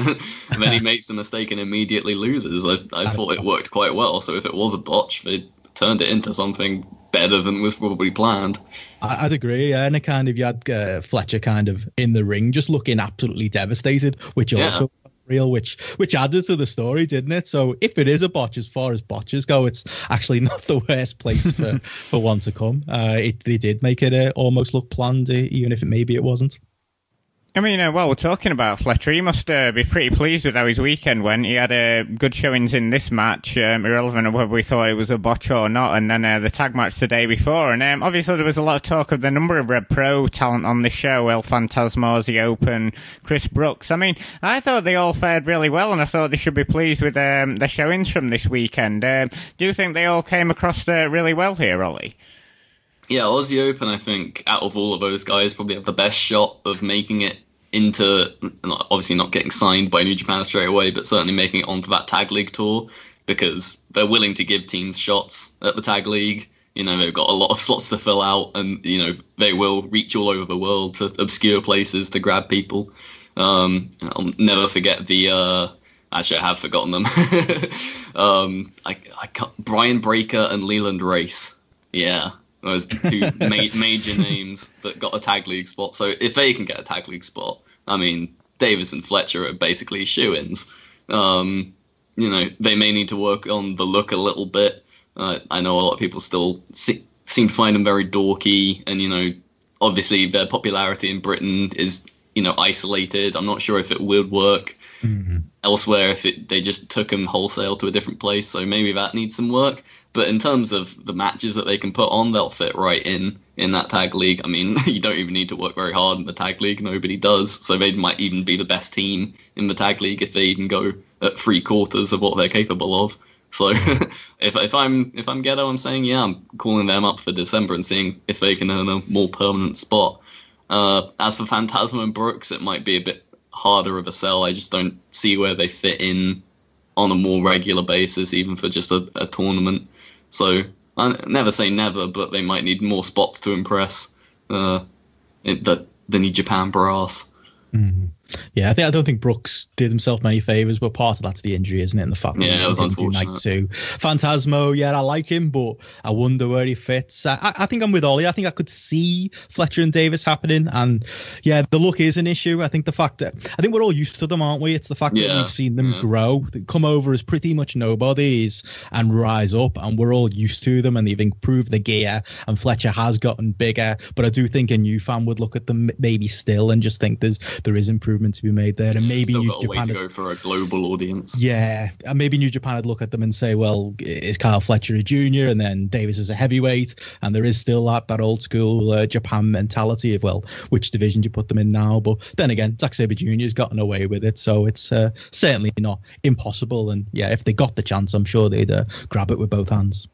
then he makes a mistake and immediately loses. I, I thought it worked quite well. So if it was a botch, they turned it into something better than was probably planned. I- I'd agree, yeah. And it kind of you had uh, Fletcher kind of in the ring, just looking absolutely devastated, which Yeah. also real, which which added to the story, didn't it? So if it is a botch, as far as botches go, it's actually not the worst place for for one to come. Uh, it they did make it uh, almost look planned, uh, even if it maybe it wasn't. I mean, uh, while we're talking about Fletcher, he must uh, be pretty pleased with how his weekend went. He had uh, good showings in this match, um, irrelevant of whether we thought it was a botch or not, and then uh, the tag match the day before. And um, obviously, there was a lot of talk of the number of Rev Pro talent on this show El Aussie Open, Chris Brooks. I mean, I thought they all fared really well, and I thought they should be pleased with um, their showings from this weekend. Um, do you think they all came across uh, really well here, Ollie? Yeah, Aussie Open, I think, out of all of those guys, probably have the best shot of making it into, obviously not getting signed by New Japan straight away, but certainly making it onto that tag league tour because they're willing to give teams shots at the tag league. You know, they've got a lot of slots to fill out, and you know they will reach all over the world to obscure places to grab people. Um, I'll never forget the. Uh, actually, I have forgotten them. um, I, I Brian Breaker and Leland Race. Yeah, those two ma- major names that got a tag league spot. So if they can get a tag league spot, I mean, Davis and Fletcher are basically shoe-ins. Um, you know, they may need to work on the look a little bit. Uh, I know a lot of people still se- seem to find them very dorky, and you know, obviously their popularity in Britain is you know isolated. I'm not sure if it would work elsewhere if it, they just took them wholesale to a different place. So maybe that needs some work. But in terms of the matches that they can put on, they'll fit right in in that tag league. I mean, you don't even need to work very hard in the tag league. Nobody does. So they might even be the best team in the tag league if they even go at three quarters of what they're capable of. So if if I'm if I'm Gedo, I'm saying yeah, I'm calling them up for December and seeing if they can earn a more permanent spot. Uh, as for Phantasmo and Brooks, it might be a bit harder of a sell. I just don't see where they fit in on a more regular basis, even for just a, a tournament. So I never say never, but they might need more spots to impress uh, it, the the New Japan brass. Mm-hmm. Yeah, I think I don't think Brooks did himself many favors, but part of that's the injury, isn't it? And the fact yeah, that it was unfortunate. night two. Phantasmo, yeah, I like him, but I wonder where he fits. I, I think I'm with Ollie. I think I could see Fletcher and Davis happening, and yeah, the look is an issue. I think the fact that I think we're all used to them, aren't we? It's the fact that we've seen them yeah. grow, they come over as pretty much nobodies and rise up, and we're all used to them, and they've improved the gear, and Fletcher has gotten bigger. But I do think a new fan would look at them maybe still and just think there's there is improvement to be made there, and maybe Still New got a way Japan to go for a global audience. yeah, and maybe New Japan would look at them and say, "Well, is Kyle Fletcher a junior, and then Davis is a heavyweight, and there is still that that old school uh, Japan mentality of well, which division do you put them in now?" But then again, Zack Sabre Junior has gotten away with it, so it's uh, certainly not impossible. And yeah, if they got the chance, I'm sure they'd uh, grab it with both hands.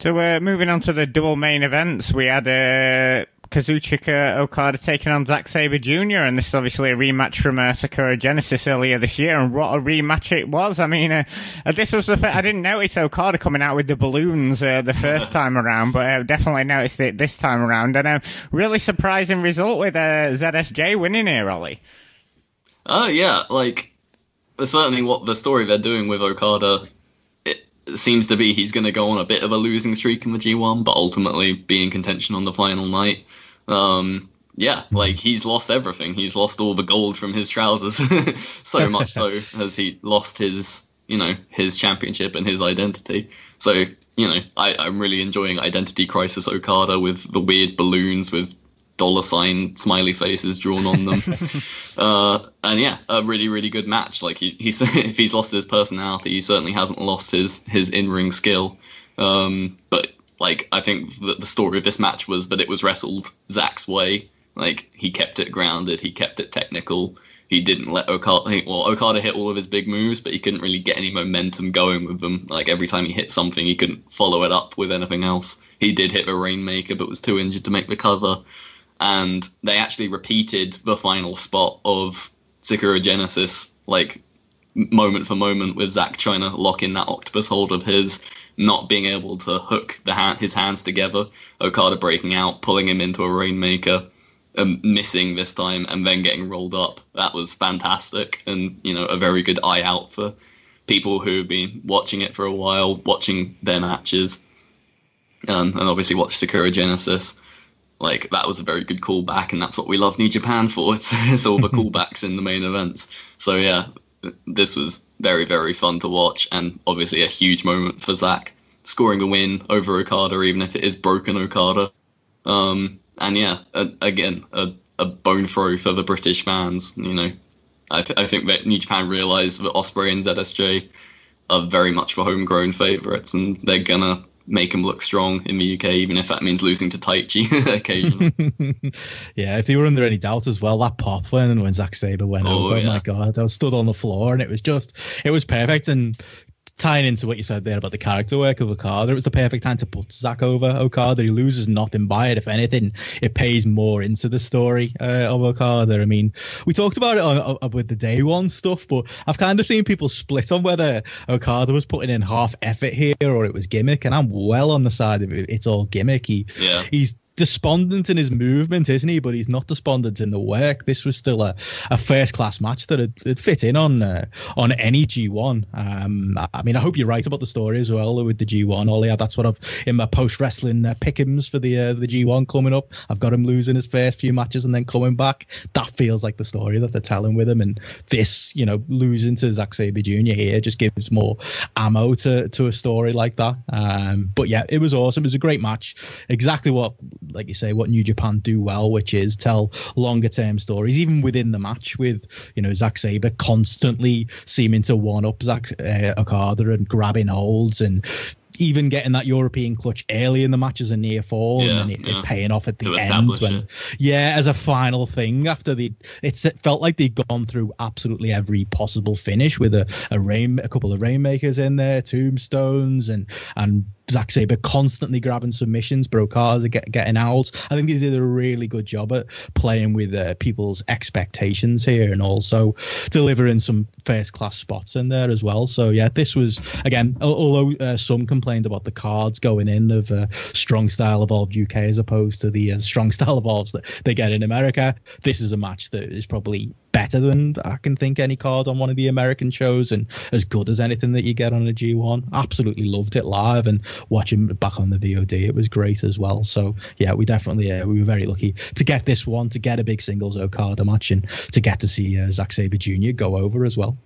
So uh, moving on to the double main events, we had uh, Kazuchika Okada taking on Zack Sabre Jr. and this is obviously a rematch from uh, Sakura Genesis earlier this year, and what a rematch it was! I mean, uh, uh, this was the fir- I didn't notice Okada coming out with the balloons uh, the first time around, but I definitely noticed it this time around, and a really surprising result with uh, ZSJ winning here, Ollie. Oh yeah, like certainly what the story they're doing with Okada. It seems to be he's going to go on a bit of a losing streak in the G1, but ultimately be in contention on the final night. Um, yeah, like he's lost everything. He's lost all the gold from his trousers. so much so has he lost his, you know, his championship and his identity. So you know, I, I'm really enjoying Identity Crisis Okada with the weird balloons with dollar sign smiley faces drawn on them. uh, and yeah, a really really good match. Like he, he's if he's lost his personality, he certainly hasn't lost his his in ring skill. Um, but like I think that the story of this match was that it was wrestled Zack's way. Like he kept it grounded, he kept it technical. He didn't let Okada. Well, Okada hit all of his big moves, but he couldn't really get any momentum going with them. Like every time he hit something, he couldn't follow it up with anything else. He did hit the Rainmaker, but was too injured to make the cover. And they actually repeated the final spot of Sakura Genesis, like moment for moment, with Zack trying to lock in that octopus hold of his, not being able to hook the ha- his hands together. Okada breaking out, pulling him into a Rainmaker um, missing this time and then getting rolled up. That was fantastic and, you know, a very good eye out for people who have been watching it for a while, watching their matches, um, and obviously watch Sakura Genesis. Like, that was a very good callback, and that's what we love New Japan for. It's, it's all the callbacks in the main events. So, yeah, this was very, very fun to watch, and obviously a huge moment for Zack scoring a win over Okada, even if it is broken Okada. Um, and yeah, a, again, a, a bone throw for the British fans. You know, I, th- I think that New Japan realised that Ospreay and ZSJ are very much for homegrown favourites, and they're gonna make him look strong in the UK, even if that means losing to Taichi occasionally. yeah, if they were under any doubt as well, that pop when when Zack Sabre went Oh, over, yeah. my god, I was stood on the floor and it was just, it was perfect. And tying into what you said there about the character work of Okada, it was the perfect time to put Zack over Okada. He loses nothing by it. If anything, it pays more into the story uh, of Okada. I mean, we talked about it on, on, with the day one stuff, but I've kind of seen people split on whether Okada was putting in half effort here or it was gimmick, and I'm well on the side of it. It's all gimmicky. Yeah. he's despondent in his movement, isn't he? But he's not despondent in the work. This was still a, a first class match that had, fit in on uh, on any G1. Um, I- mean, I hope you're right about the story as well with the G1. All yeah, that's what I've in my post wrestling uh, pickums for the uh, the G1 coming up. I've got him losing his first few matches and then coming back. That feels like the story that they're telling with him. And this, you know, losing to Zack Sabre Jr. here just gives more ammo to to a story like that. Um, but yeah, it was awesome. It was a great match. Exactly what, like you say, what New Japan do well, which is tell longer term stories, even within the match with you know Zack Sabre constantly seeming to one up Zack uh, Okada and grabbing holds and. Even getting that European clutch early in the match as a near fall, Yeah, and then it, yeah. it paying off at the To end when it. yeah, as a final thing after the it's it felt like they'd gone through absolutely every possible finish with a, a rain a couple of rainmakers in there, tombstones and and Zack Sabre constantly grabbing submissions, Brocard get, getting out. I think he did a really good job at playing with uh, people's expectations here and also delivering some first class spots in there as well. So yeah, this was again, although uh, some complained about the cards going in of uh, strong style evolved UK as opposed to the uh, strong style evolves that they get in America. This is a match that is probably better than I can think any card on one of the American shows and as good as anything that you get on a G1. Absolutely loved it live and watching back on the VOD, it was great as well. So yeah, we definitely uh, we were very lucky to get this one, to get a big singles Okada match, and to get to see uh, Zack Sabre Jr. go over as well.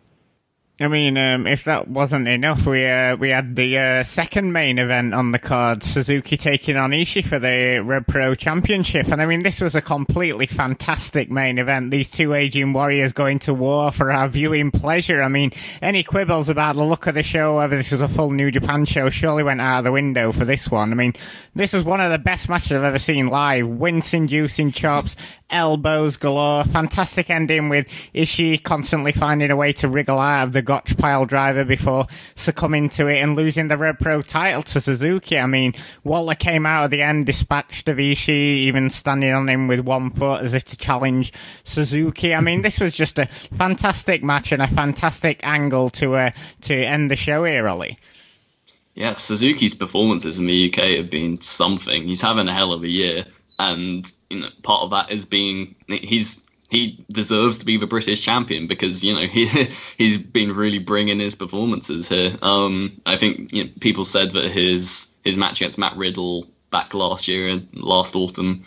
I mean, um, if that wasn't enough, we uh, we had the uh, second main event on the card, Suzuki taking on Ishii for the Rev Pro Championship. And I mean, this was a completely fantastic main event. These two aging warriors going to war for our viewing pleasure. I mean, any quibbles about the look of the show, whether this was a full New Japan show, surely went out of the window for this one. I mean, this was one of the best matches I've ever seen live. Wince-inducing chops, elbows galore, fantastic ending with Ishii constantly finding a way to wriggle out of the Gotch pile driver before succumbing to it and losing the Rev Pro title to Suzuki. I mean, Walter came out at the end, dispatched Ishii, even standing on him with one foot as if to challenge Suzuki. I mean, this was just a fantastic match and a fantastic angle to uh, to end the show here, Ollie. Yeah, Suzuki's performances in the UK have been something. He's having a hell of a year, and you know, part of that is being he's he deserves to be the British champion because you know he he's been really bringing his performances here. Um, I think you know, people said that his his match against Matt Riddle back last year and last autumn,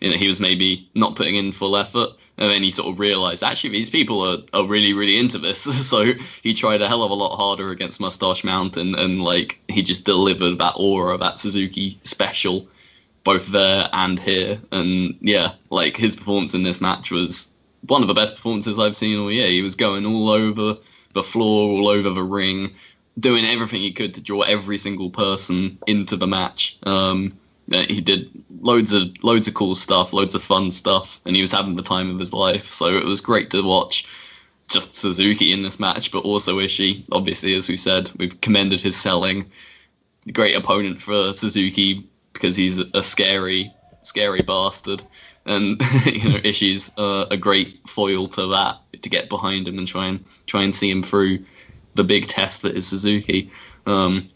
you know, he was maybe not putting in full effort, and then he sort of realised actually these people are, are really really into this. so he tried a hell of a lot harder against Mustache Mountain, and like he just delivered that aura, that Suzuki special both there and here. And yeah, like his performance in this match was one of the best performances I've seen all year. He was going all over the floor, all over the ring, doing everything he could to draw every single person into the match. Um, he did loads of loads of cool stuff, loads of fun stuff, and he was having the time of his life. So it was great to watch just Suzuki in this match, but also Ishii. Obviously, as we said, we've commended his selling. Great opponent for Suzuki, because he's a scary, scary bastard. And you know, Ishii's uh, a great foil to that to get behind him and try and try and see him through the big test that is Suzuki. Um,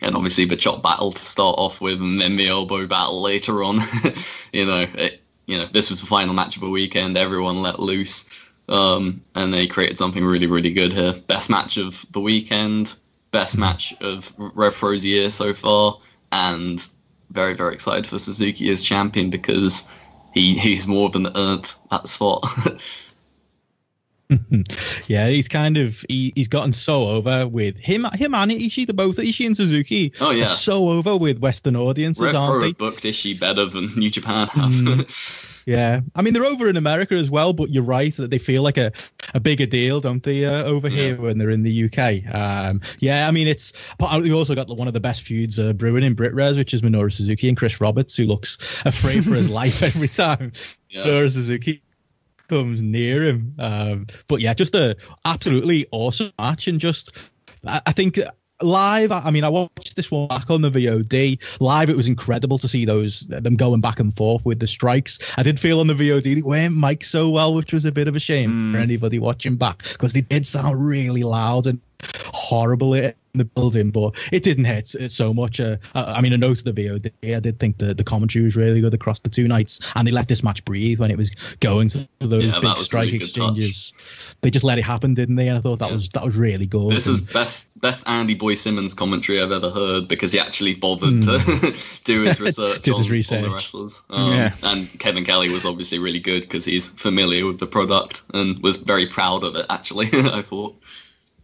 and obviously the chop battle to start off with, and then the elbow battle later on. you know, it, you know, this was the final match of the weekend. Everyone let loose, um, and they created something really, really good here. Best match of the weekend, best match of Rev Pro's year so far, and very, very excited for Suzuki as champion because he he's more than earned that spot. yeah, he's kind of he, he's gotten so over with him him and Ishii, the both Ishii and Suzuki. Oh yeah, so over with Western audiences, Rev aren't they? booked Ishii better than New Japan have. Mm. Yeah, I mean they're over in America as well, but you're right that they feel like a, a bigger deal, don't they, uh, over yeah. here when they're in the UK? Um, yeah, I mean it's. We also got one of the best feuds uh, brewing in BritRes, which is Minoru Suzuki and Chris Roberts, who looks afraid for his life every time yeah. Minoru Suzuki comes near him. Um, but yeah, just a absolutely awesome match, and just I think live i mean i watched this one back on the vod live it was incredible to see those them going back and forth with the strikes. I did feel on the vod they weren't mic'd so well which was a bit of a shame mm. for anybody watching back because they did sound really loud and horrible the building, but it didn't hit so much. Uh, I mean, a note of the VOD, I did think the, the commentary was really good across the two nights, and they let this match breathe when it was going to those yeah, big strike really exchanges. They just let it happen, didn't they? And I thought that yeah. was that was really good. This and, is best best Andy Boy Simmonz commentary I've ever heard because he actually bothered mm. to do his research, on, his research. on, the wrestlers. Um, yeah. And Kevin Kelly was obviously really good because he's familiar with the product and was very proud of it. Actually, I thought.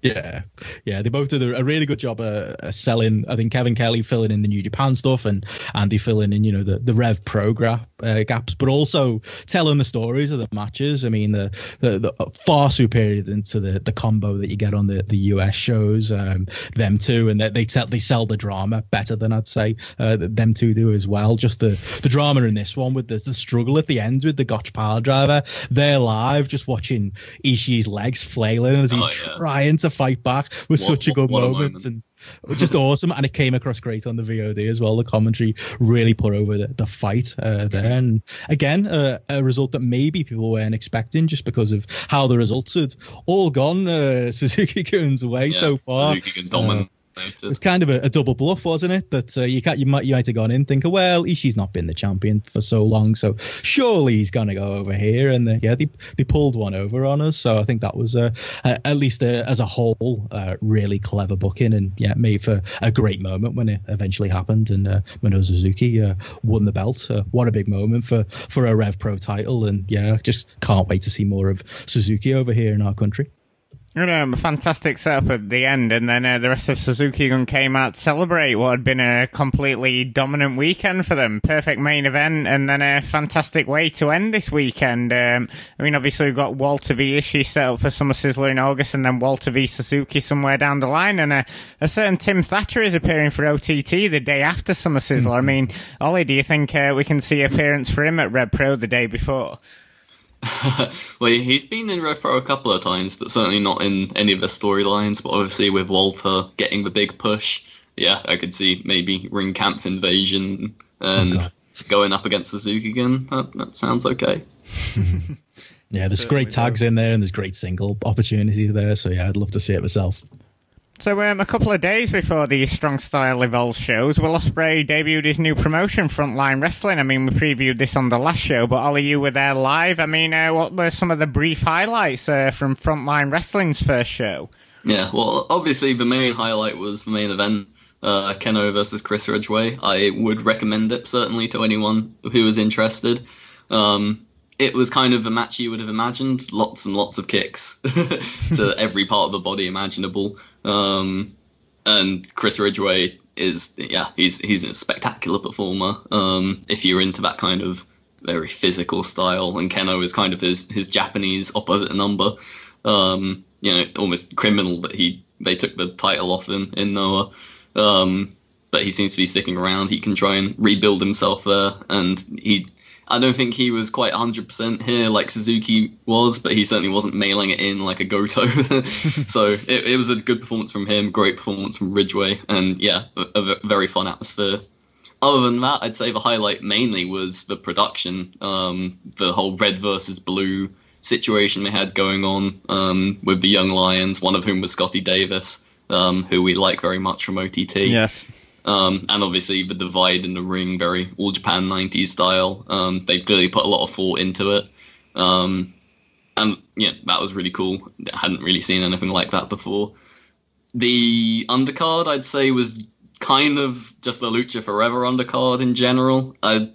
Yeah, yeah, they both did a, really good job of selling. I think Kevin Kelly filling in the New Japan stuff, and Andy filling in, you know, the, the Rev Pro uh, gaps, but also telling the stories of the matches. I mean, the, the, the far superior than to the, the combo that you get on the, the US shows. Um, them two, and they they, tell, they sell the drama better than I'd say uh, them two do as well. Just the the drama in this one with the, the struggle at the end with the Gotch Power driver. They're live, just watching Ishii's legs flailing as he's oh, yeah. trying to to fight back was What- such a good a moment, moment. and just awesome. And it came across great on the VOD as well. The commentary really put over the, the fight uh, there, and again, uh, a result that maybe people weren't expecting just because of how the results had all gone uh, Suzuki Gun's way Yeah, so far. Suzuki can dominate. It was kind of a, a double bluff, wasn't it? That uh, you can't, you might you might have gone in thinking, well, Ishii's not been the champion for so long, so surely he's gonna go over here. And uh, yeah, they they pulled one over on us. So I think that was uh, at least uh, as a whole, uh, really clever booking, and yeah, made for a great moment when it eventually happened, and uh, Minoru Suzuki uh, won the belt. What a big moment for for a Rev Pro title, and yeah, just can't wait to see more of Suzuki over here in our country. You know, a fantastic setup at the end, and then uh, the rest of Suzuki Gun came out to celebrate what had been a completely dominant weekend for them. Perfect main event, and then a fantastic way to end this weekend. Um, I mean, obviously, we've got Walter v. Ishii set up for Summer Sizzler in August, and then Walter v. Suzuki somewhere down the line, and uh, a certain Tim Thatcher is appearing for OTT the day after Summer Sizzler. I mean, Ollie, do you think uh, we can see appearance for him at Rev Pro the day before? well, he's been in Rev Pro a couple of times, but certainly not in any of the storylines. But obviously, with Walter getting the big push, yeah, I could see maybe Ringkampf Invasion and oh, God. going up against Suzuki again. That, that sounds okay. Yeah, there's great tags does. in there, and there's great single opportunities there. So yeah, I'd love to see it myself. So, um, a couple of days before the Strong Style Evolve shows, Will Ospreay debuted his new promotion, Frontline Wrestling. I mean, we previewed this on the last show, but Ollie, you were there live. I mean, uh, what were some of the brief highlights uh, from Frontline Wrestling's first show? Yeah, well, obviously the main highlight was the main event, uh, Kenoh versus Chris Ridgeway. I would recommend it certainly to anyone who is interested. Um, it was kind of a match you would have imagined, lots and lots of kicks to every part of the body imaginable. Um, and Chris Ridgeway is, yeah, he's he's a spectacular performer. Um, if you're into that kind of very physical style, and Kenoh is kind of his his Japanese opposite number um, you know, almost criminal that he they took the title off him in Noah. Um, but he seems to be sticking around. He can try and rebuild himself there, and he. I don't think he was quite 100% here like Suzuki was, but he certainly wasn't mailing it in like a Goto. so it, it was a good performance from him, great performance from Ridgeway, and yeah, a very fun atmosphere. Other than that, I'd say the highlight mainly was the production, um, the whole red versus blue situation they had going on um, with the young lions, one of whom was Scotty Davis, um, who we like very much from OTT. Yes. Um, and obviously the divide in the ring, very all Japan 90s style. Um, they clearly put a lot of thought into it. Um, and yeah, that was really cool. I hadn't really seen anything like that before. The undercard, I'd say, was kind of just the Lucha Forever undercard in general. I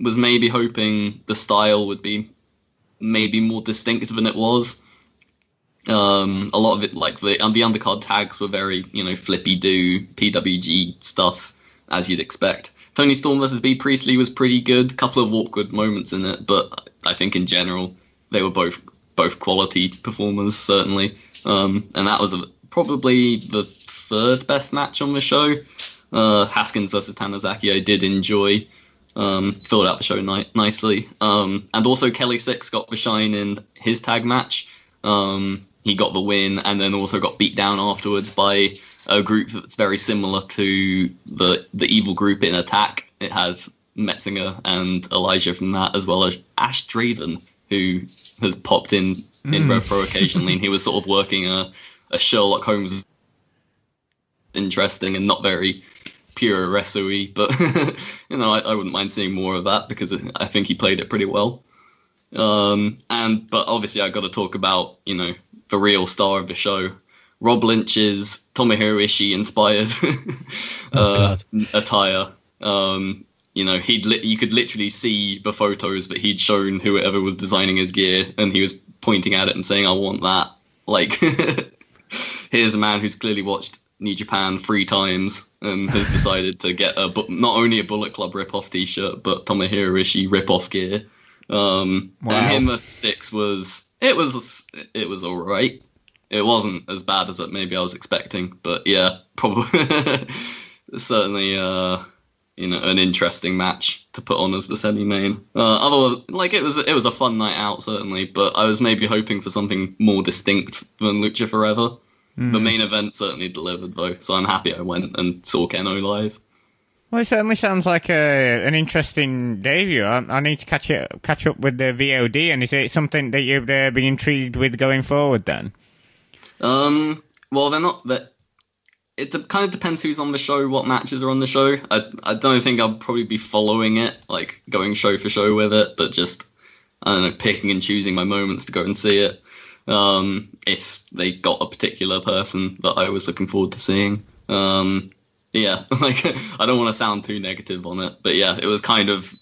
was maybe hoping the style would be maybe more distinctive than it was. Um, a lot of it, like the the undercard tags, were very you know flippy do PWG stuff as you'd expect. Toni Storm versus Bea Priestley was pretty good. A couple of awkward moments in it, but I think in general they were both both quality performers certainly. Um, and that was a, probably the third best match on the show. Uh, Haskins versus Tanizaki I did enjoy. Um, filled out the show ni- nicely. Um, and also Kelly Sixx got the shine in his tag match. Um, he got the win and then also got beat down afterwards by a group that's very similar to the the evil group in Attack. It has Metzinger and Elijah from that, as well as Ash Draven, who has popped in in Rev Pro occasionally, and he was sort of working a, a Sherlock Holmes interesting and not very pure wrestler but you know I, I wouldn't mind seeing more of that because I think he played it pretty well. Um, and but obviously I got to talk about you know the real star of the show, Rob Lynch's Tomohiro Ishii inspired Oh, uh, God. attire. Um, you know, he'd li- you could literally see the photos that he'd shown whoever was designing his gear, and he was pointing at it and saying, "I want that." Like, here's a man who's clearly watched New Japan three times and has decided to get a bu- not only a Bullet Club rip-off T-shirt, but Tomohiro Ishii rip-off gear. Um, Wow. And him versus Stixx was it was it was all right. It wasn't as bad as it maybe I was expecting, but yeah, probably certainly uh, you know an interesting match to put on as the semi main. Uh, other like it was it was a fun night out certainly, but I was maybe hoping for something more distinct than Lucha Forever. The main event certainly delivered though, so I'm happy I went and saw Kenoh live. Well, it certainly sounds like a, an interesting debut. I, I need to catch it, catch up with the VOD. And is it something that you've uh, be intrigued with going forward? Then, Um, well, they're not that. It de- kind of depends who's on the show, what matches are on the show. I I don't think I'll probably be following it, like going show for show with it, but just I don't know, picking and choosing my moments to go and see it. Um, if they got a particular person that I was looking forward to seeing. Um, yeah, like I don't want to sound too negative on it, but yeah, it was kind of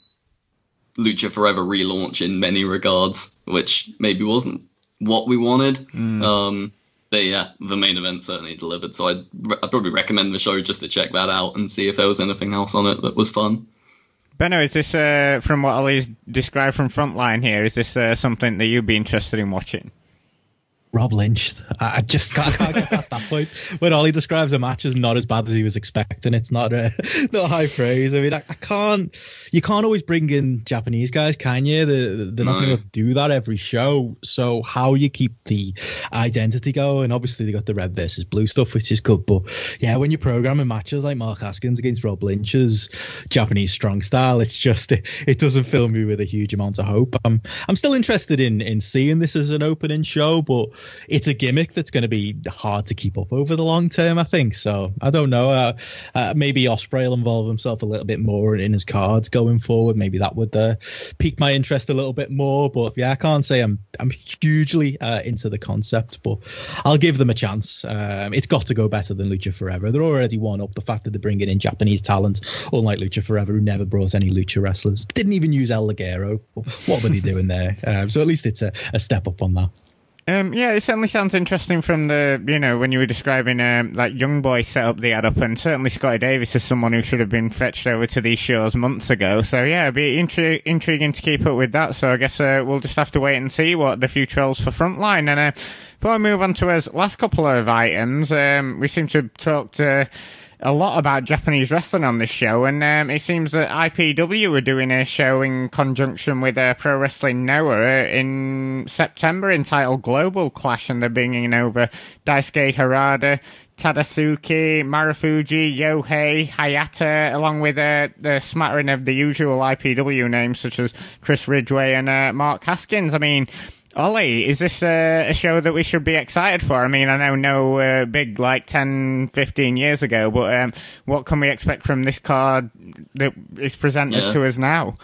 Lucha Forever relaunch in many regards, which maybe wasn't what we wanted. Um, but yeah, the main event certainly delivered. So I'd, I'd probably recommend the show just to check that out and see if there was anything else on it that was fun. Benno, is this uh, from what Ollie's described from Frontline here? Is this uh, something that you'd be interested in watching? Rob Lynch. I just can't, can't get past that point. When Ollie describes a match as not as bad as he was expecting, it's not a not high praise. I mean, I, I can't. You can't always bring in Japanese guys, can you? They're, they're not No. going to do that every show. So how you keep the identity going? Obviously, they got the red versus blue stuff, which is good. But yeah, when you're programming matches like Mark Haskins against Rob Lynch's Japanese strong style, it's just it, it doesn't fill me with a huge amount of hope. I'm I'm still interested in in seeing this as an opening show, but it's a gimmick that's going to be hard to keep up over the long term. I think so. I don't know. Uh, uh, maybe Ospreay will involve himself a little bit more in his cards going forward. Maybe that would uh, pique my interest a little bit more. But yeah, I can't say I'm I'm hugely uh, into the concept, but I'll give them a chance. Um, it's got to go better than Lucha Forever. They're already one up. The fact that they're bringing in Japanese talent, unlike Lucha Forever, who never brought any Lucha wrestlers, didn't even use El Ligero. What were they doing there? Um, so at least it's a, a step up on that. Um, yeah, it certainly sounds interesting from the, you know, when you were describing um, that young boy setup they had up, and certainly Scotty Davis is someone who should have been fetched over to these shows months ago. So yeah, it'd be intri- intriguing to keep up with that. So I guess uh, we'll just have to wait and see what the future holds for Frontline. And uh, before I move on to our last couple of items, um, we seem to have talked. Uh, a lot about Japanese wrestling on this show, and um, it seems that IPW are doing a show in conjunction with uh, Pro Wrestling Noah in September entitled Global Clash, and they're bringing over Daisuke Harada, Tadasuke, Marufuji, Yohei, Hayata, along with uh, the smattering of the usual IPW names such as Chris Ridgeway and uh, Mark Haskins. I mean, Ollie, is this uh, a show that we should be excited for? I mean, I know no uh, big like 10, 15 years ago, but um, what can we expect from this card that is presented Yeah. to us now?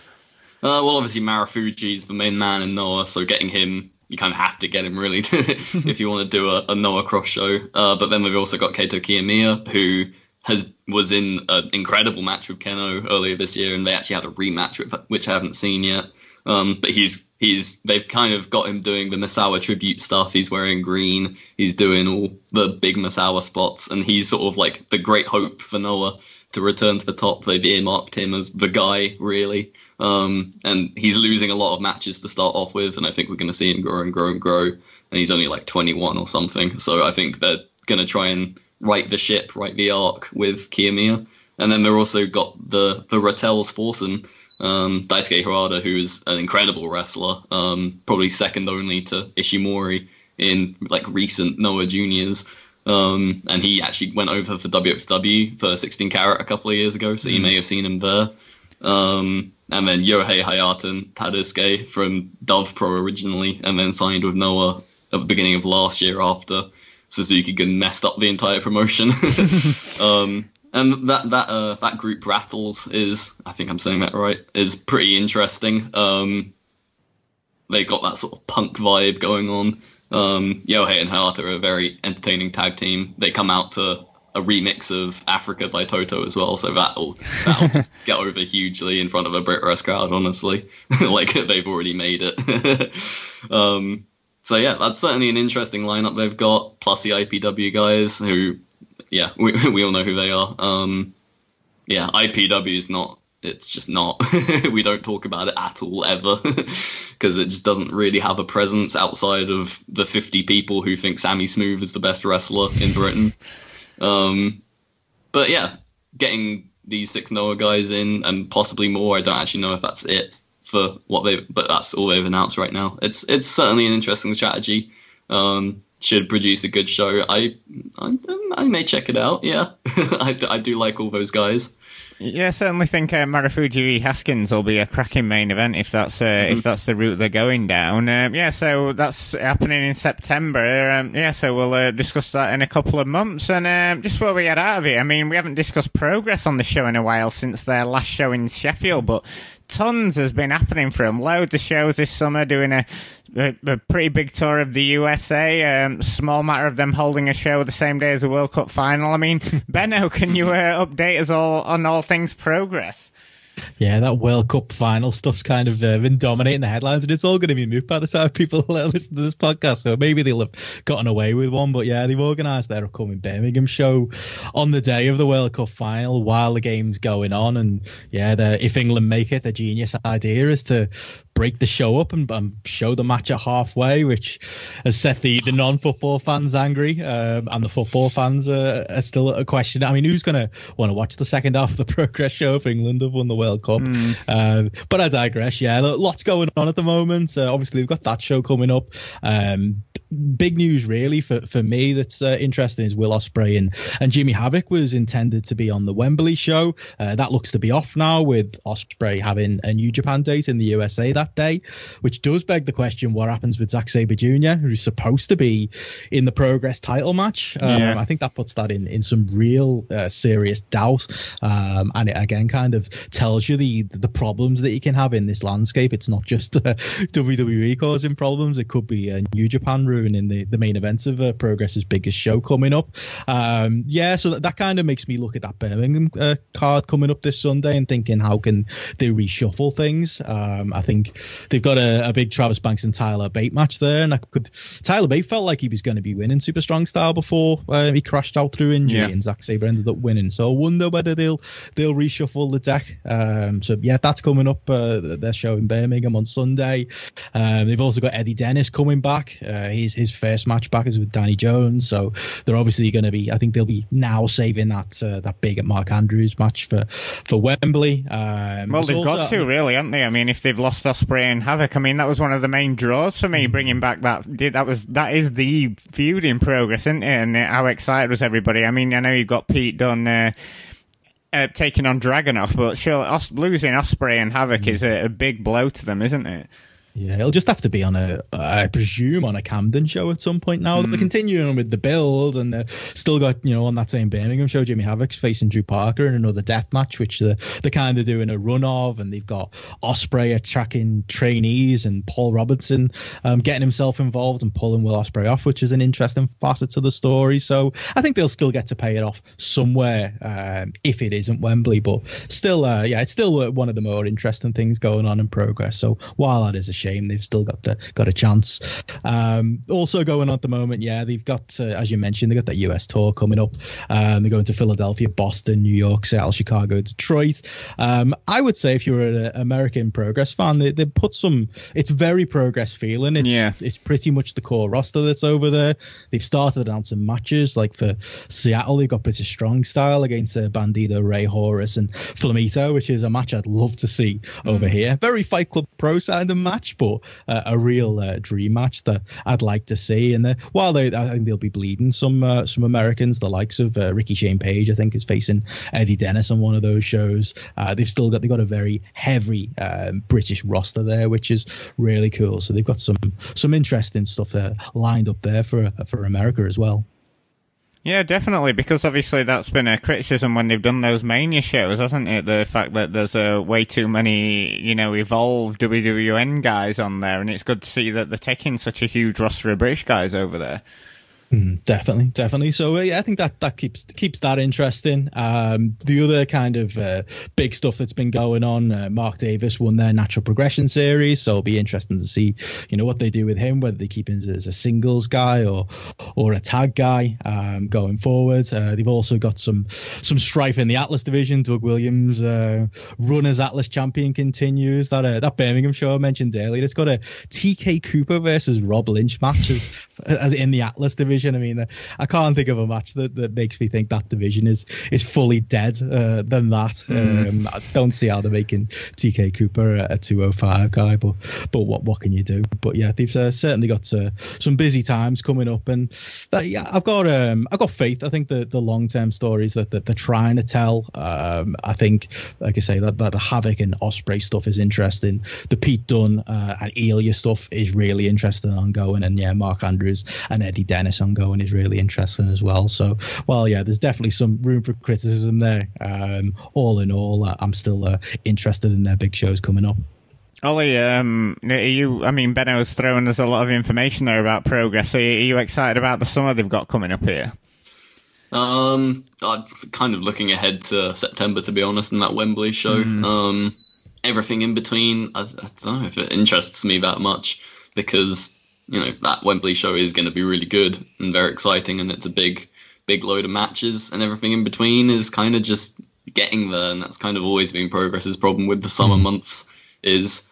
Uh, well, obviously Marufuji's the main man in Noah, so getting him, you kind of have to get him really if you want to do a, a Noah cross show. Uh, but then we've also got Kaito Kiyomiya, who has was in an incredible match with Kenoh earlier this year, and they actually had a rematch which I haven't seen yet. Um, but he's he's they've kind of got him doing the Misawa tribute stuff. He's wearing green. He's doing all the big Misawa spots, and he's sort of like the great hope for Noah to return to the top. They've earmarked him as the guy, really. Um, and he's losing a lot of matches to start off with, and I think we're going to see him grow and grow and grow. And he's only like 21 or something, so I think they're going to try and right the ship, right the arc with Kiyomiya. And then they're also got the the Ratel's foursome, um, Daisuke Harada, who's an incredible wrestler, um, probably second only to Ishimori in like recent Noah Juniors. Um, and he actually went over for WXW for 16 Carat a couple of years ago, so you may have seen him there. Um, and then Yohei Hayata and Tadasuke from Dove Pro originally, and then signed with Noah at the beginning of last year after Suzuki Gun messed up the entire promotion. um, and that that uh, that group Ratel's is, I think I'm saying that right, is pretty interesting. Um, they got that sort of punk vibe going on. Um, Yohei and Hayata are a very entertaining tag team. They come out to a remix of Africa by Toto as well, so that'll that'll just get over hugely in front of a Brit Rest crowd. Honestly, like they've already made it. um, so yeah, that's certainly an interesting lineup they've got. Plus the IPW guys, who yeah, we we all know who they are. Um, yeah, IPW is not. It's just not. we don't talk about it at all ever because it just doesn't really have a presence outside of the 50 people who think Sammy Smooth is the best wrestler in Britain. Um, but yeah, getting these six Noah guys in and possibly more. I don't actually know if that's it for what they, but that's all they've announced right now. It's it's certainly an interesting strategy. Um, should produce a good show. I I, I may check it out. Yeah, I, I do like all those guys. Yeah, I certainly think uh, Marufuji Haskins will be a cracking main event if that's uh, mm-hmm. if that's the route they're going down. Um, yeah, so that's happening in September. Um, yeah, so we'll uh, discuss that in a couple of months. And um, just before we get out of it, I mean, we haven't discussed progress on the show in a while since their last show in Sheffield, but tons has been happening for them. Loads of shows this summer, doing a, a, a pretty big tour of the USA. Um, small matter of them holding a show the same day as the World Cup final. I mean, Benno, can you uh, update us all on all things progress? Yeah, that World Cup final stuff's kind of uh, been dominating the headlines, and it's all going to be moved by the time people listen to this podcast. So maybe they'll have gotten away with one. But yeah, they've organised their upcoming Birmingham show on the day of the World Cup final while the game's going on. And yeah, if England make it, the genius idea is to break the show up and, show the match at halfway, which has set the, the non football fans angry. Um, and the football fans are, are, still a question. I mean, who's going to want to watch the second half of the progress show if England have won the World Cup? Mm. Uh, but I digress. Yeah, lots going on at the moment. Uh, obviously, we've got that show coming up. Um, big news really for, for me that's uh, interesting is Will Ospreay and, and Jimmy Havoc was intended to be on the Wembley show. Uh, that looks to be off now with Ospreay having a New Japan date in the USA that day, which does beg the question what happens with Zack Sabre Jr., who's supposed to be in the Progress title match. Um, yeah. I think that puts that in, in some real uh, serious doubt. Um, and it again kind of tells you the, the problems that you can have in this landscape. It's not just WWE causing problems, it could be a New Japan route in the, the main event of uh, Progress's biggest show coming up. Um, yeah, so that, that kind of makes me look at that Birmingham uh, card coming up this Sunday and thinking how can they reshuffle things. Um, I think they've got a, a, big Travis Banks and Tyler Bate match there, and I could Tyler Bate felt like he was going to be winning Super Strong Style before uh, he crashed out through injury, yeah. and Zack Sabre ended up winning. So I wonder whether they'll they'll reshuffle the deck. Um, so yeah, that's coming up. Uh, they're showing Birmingham on Sunday. Um, they've also got Eddie Dennis coming back. Uh, he's his his first match back is with Danny Jones, so they're obviously going to be. I think they'll be now saving that uh, that big at Mark Andrews match for for Wembley. Um, well, they've also, got to really, haven't they? I mean, if they've lost Ospreay and Havoc, I mean that was one of the main draws for me. Mm. Bringing back that that was that is the feud in progress, isn't it? And how excited was everybody? I mean, I know you've got Pete Dunne. Uh, uh, taking on Dragunov, but sure, Os- losing Ospreay and Havoc mm. is a, a, big blow to them, isn't it? Yeah, it'll just have to be on a, I presume, on a Camden show at some point now. Mm. They're continuing with the build, and they've still got, you know, on that same Birmingham show, Jimmy Havoc's facing Drew Parker in another death match, which they're, they're kind of doing a run of, and they've got Ospreay attacking trainees and Paul Robertson um, getting himself involved and pulling Will Ospreay off, which is an interesting facet to the story. So I think they'll still get to pay it off somewhere um, if it isn't Wembley, but still, uh, yeah, it's still one of the more interesting things going on in progress. So while that is a shame. They've still got the got a chance. Um, also going on at the moment, yeah, they've got uh, as you mentioned, they got that US tour coming up. Um, they're going to Philadelphia, Boston, New York, Seattle, Chicago, Detroit. Um, I would say if you're an American Progress fan, they, they put some. It's very Progress feeling. It's yeah. it's pretty much the core roster that's over there. They've started announcing matches like for Seattle, they've got British Strong Style against uh, Bandido, Rey Horus, and Flamita, which is a match I'd love to see mm. over here. Very Fight Club Pro side of the match but uh, a real uh, dream match that I'd like to see. And uh, while they, I think they'll be bleeding some uh, some Americans, the likes of uh, Ricky Shane Page, I think is facing Eddie Dennis on one of those shows. They've still got they've got a very heavy um, British roster there, which is really cool. So they've got some some interesting stuff lined up there for for America as well. Yeah, definitely, because obviously that's been a criticism when they've done those Mania shows, hasn't it? The fact that there's uh, way too many, you know, evolved WWN guys on there, and it's good to see that they're taking such a huge roster of British guys over there. Mm, definitely, definitely. So uh, yeah, I think that that keeps keeps that interesting. Um, the other kind of uh, big stuff that's been going on, uh, Mark Davis won their natural progression series, so it'll be interesting to see, you know, what they do with him, whether they keep him as a singles guy or or a tag guy um, going forward. Uh, they've also got some some strife in the Atlas division. Doug Williams, uh, run as Atlas champion, continues. That uh, that Birmingham show I mentioned earlier, it's got a TK Cooper versus Rob Lynch match as in the Atlas division. I mean, I can't think of a match that, that makes me think that division is is fully dead uh, than that. Mm. Um, I don't see how they're making TK Cooper a, a 205 guy, but but what what can you do? But yeah, they've uh, certainly got uh, some busy times coming up, and that, yeah, I've got um I've got faith. I think the the long term stories that, that they're trying to tell. Um, I think, like I say, that, that the Havoc and Ospreay stuff is interesting. The Pete Dunne uh, and Ilja stuff is really interesting ongoing, and yeah, Mark Andrews and Eddie Dennis ongoing is really interesting as well. So, well, yeah, there's definitely some room for criticism there. Um, all in all, uh, I'm still uh, interested in their big shows coming up. Ollie, um, you, I mean, Benno's throwing us a lot of information there about progress. Are you, are you excited about the summer they've got coming up here? Um, I'm kind of looking ahead to September, to be honest, and that Wembley show. Mm. Um, everything in between, I, I, don't know if it interests me that much because you know that Wembley show is going to be really good and very exciting, and it's a big, big load of matches, and everything in between is kind of just getting there, and that's kind of always been Progress's problem with the summer mm. months is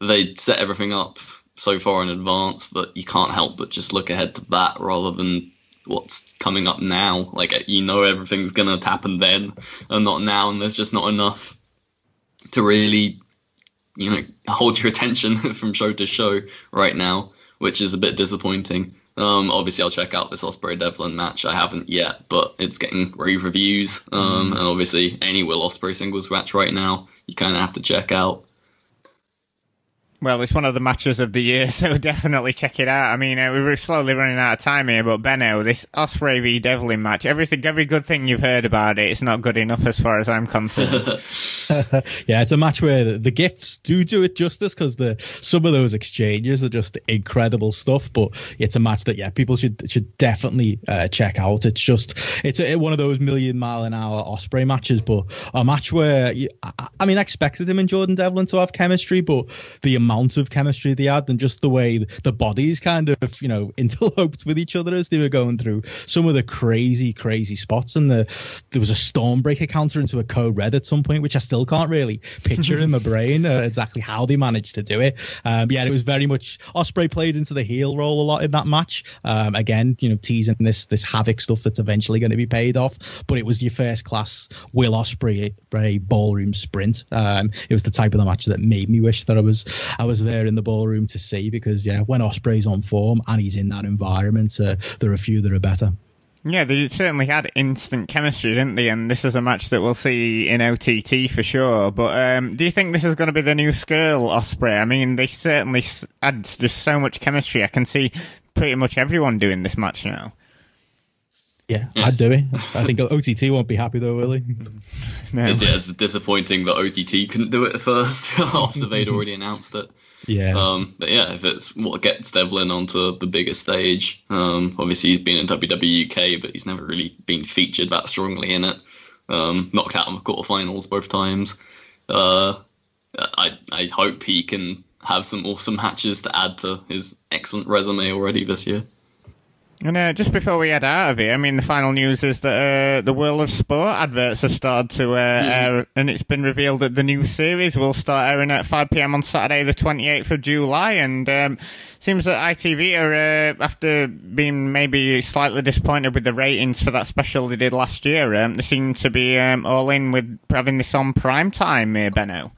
they set everything up so far in advance that you can't help but just look ahead to that rather than what's coming up now. Like you know everything's gonna happen then and not now, and there's just not enough to really, you know, hold your attention from show to show right now, which is a bit disappointing. Um, obviously, I'll check out this Ospreay Devlin match. I haven't yet, but it's getting rave reviews. Um, mm. and obviously, any Will Ospreay singles match right now, you kind of have to check out. Well, it's one of the matches of the year, so definitely check it out. I mean, uh, we're slowly running out of time here, but Benno, this Ospreay v Devlin match, everything, every good thing you've heard about it, it's not good enough as far as I'm concerned. yeah, it's a match where the gifts do do it justice because the some of those exchanges are just incredible stuff. But it's a match that yeah, people should should definitely uh, check out. It's just it's a, one of those million mile an hour Ospreay matches, but a match where I, I mean, I expected him and Jordan Devlin to have chemistry, but the amount amount of chemistry they had and just the way the bodies kind of you know interloped with each other as they were going through some of the crazy crazy spots. And the there was a stormbreaker counter into a code red at some point which i still can't really picture in my brain uh, exactly how they managed to do it. Um, yeah it was very much Ospreay played into the heel role a lot in that match. Um, again you know teasing this this havoc stuff that's eventually going to be paid off but it was your first class will Ospreay ballroom sprint. Um, it was the type of the match that made me wish that i was I was there in the ballroom to see because yeah, when Ospreay's on form and he's in that environment, uh, there are a few that are better. Yeah, they certainly had instant chemistry, didn't they? And this is a match that we'll see in OTT for sure. But um, do you think this is going to be the new Scurll Ospreay? I mean, they certainly had just so much chemistry. I can see pretty much everyone doing this match now. Yeah, yes. I'd do it. I think OTT won't be happy though, will he? no. It's, yeah, it's disappointing that OTT couldn't do it at first after they'd already announced it. Yeah. Um, but yeah, if it's what gets Devlin onto the bigger stage, um, obviously he's been in WWE UK, but he's never really been featured that strongly in it. Um, knocked out in the quarterfinals both times. Uh, I I hope he can have some awesome matches to add to his excellent resume already this year. And uh, just before we head out of here, I mean, the final news is that uh, the World of Sport adverts have started to uh, air, and it's been revealed that the new series will start airing at 5 p.m. on Saturday, the 28th of July. And um, seems that ITV are, uh, after being maybe slightly disappointed with the ratings for that special they did last year, um, they seem to be um, all in with having this on prime time, uh, Benno.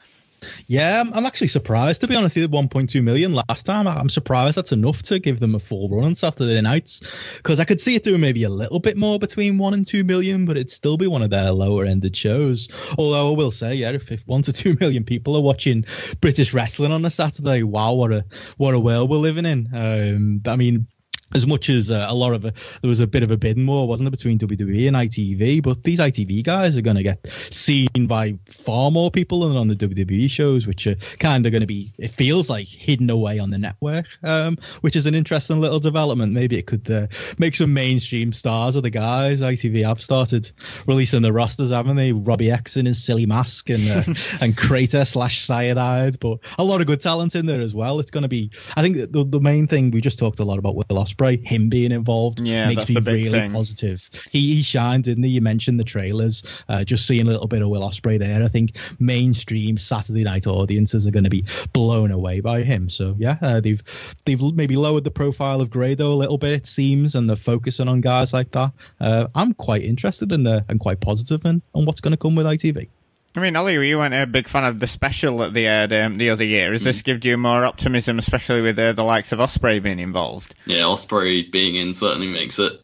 Yeah, I'm, actually surprised to be honest. Did 1.2 million last time. I'm surprised that's enough to give them a full run on Saturday nights because I could see it doing maybe a little bit more between one and two million, but it'd still be one of their lower ended shows. Although I will say, yeah, if one to two million people are watching British wrestling on a Saturday, wow, what a what a world we're living in. Um, I mean, as much as uh, a lot of a, there was a bit of a bidding war, wasn't there, between WWE and ITV? But these ITV guys are going to get seen by far more people than on the WWE shows, which are kind of going to be, it feels like, hidden away on the network, um, which is an interesting little development. Maybe it could uh, make some mainstream stars of the guys. ITV have started releasing the rosters, haven't they? Robbie X in his silly mask and uh, and Crater slash Cyanide, but a lot of good talent in there as well. It's going to be, I think, the, the main thing we just talked a lot about Will Ospreay Ospreay, him being involved Yeah, makes me really thing. positive. He, he shined, didn't he? You mentioned the trailers. Uh, just seeing a little bit of Will Ospreay there, I think mainstream Saturday night audiences are going to be blown away by him. So yeah, uh, they've they've maybe lowered the profile of Grado a little bit, it seems, and they're focusing on guys like that. Uh, I'm quite interested in uh, and quite positive in, on what's going to come with ITV. I mean, Ollie, you weren't a big fan of the special that they aired um, the other year. Has this given you more optimism, especially with uh, the likes of Ospreay being involved? Yeah, Ospreay being in certainly makes it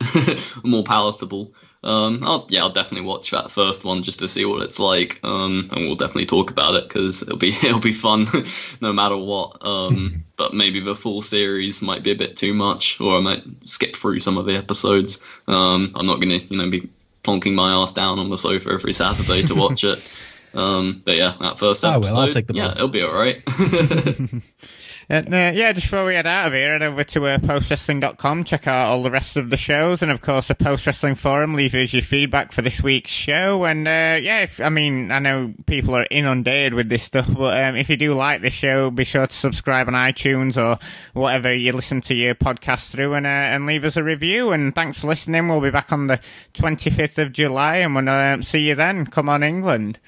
more palatable. Um, I'll, yeah, I'll definitely watch that first one just to see what it's like, um, and we'll definitely talk about it because it'll be it'll be fun no matter what. Um, but maybe the full series might be a bit too much, or I might skip through some of the episodes. Um, I'm not gonna you know be plonking my ass down on the sofa every Saturday to watch it. Um, but yeah, that first I episode, will, I'll take the yeah, it'll be all right. And, uh, yeah, just before we head out of here, head over to uh, postwrestling.com, check out all the rest of the shows, and of course the Post Wrestling Forum. Leave us your feedback for this week's show. And uh, yeah, if, I mean, I know people are inundated with this stuff, but um, if you do like this show, be sure to subscribe on iTunes or whatever you listen to your podcast through, and uh, and leave us a review. And thanks for listening. We'll be back on the 25th of July, and we'll uh, see you then. Come on, England.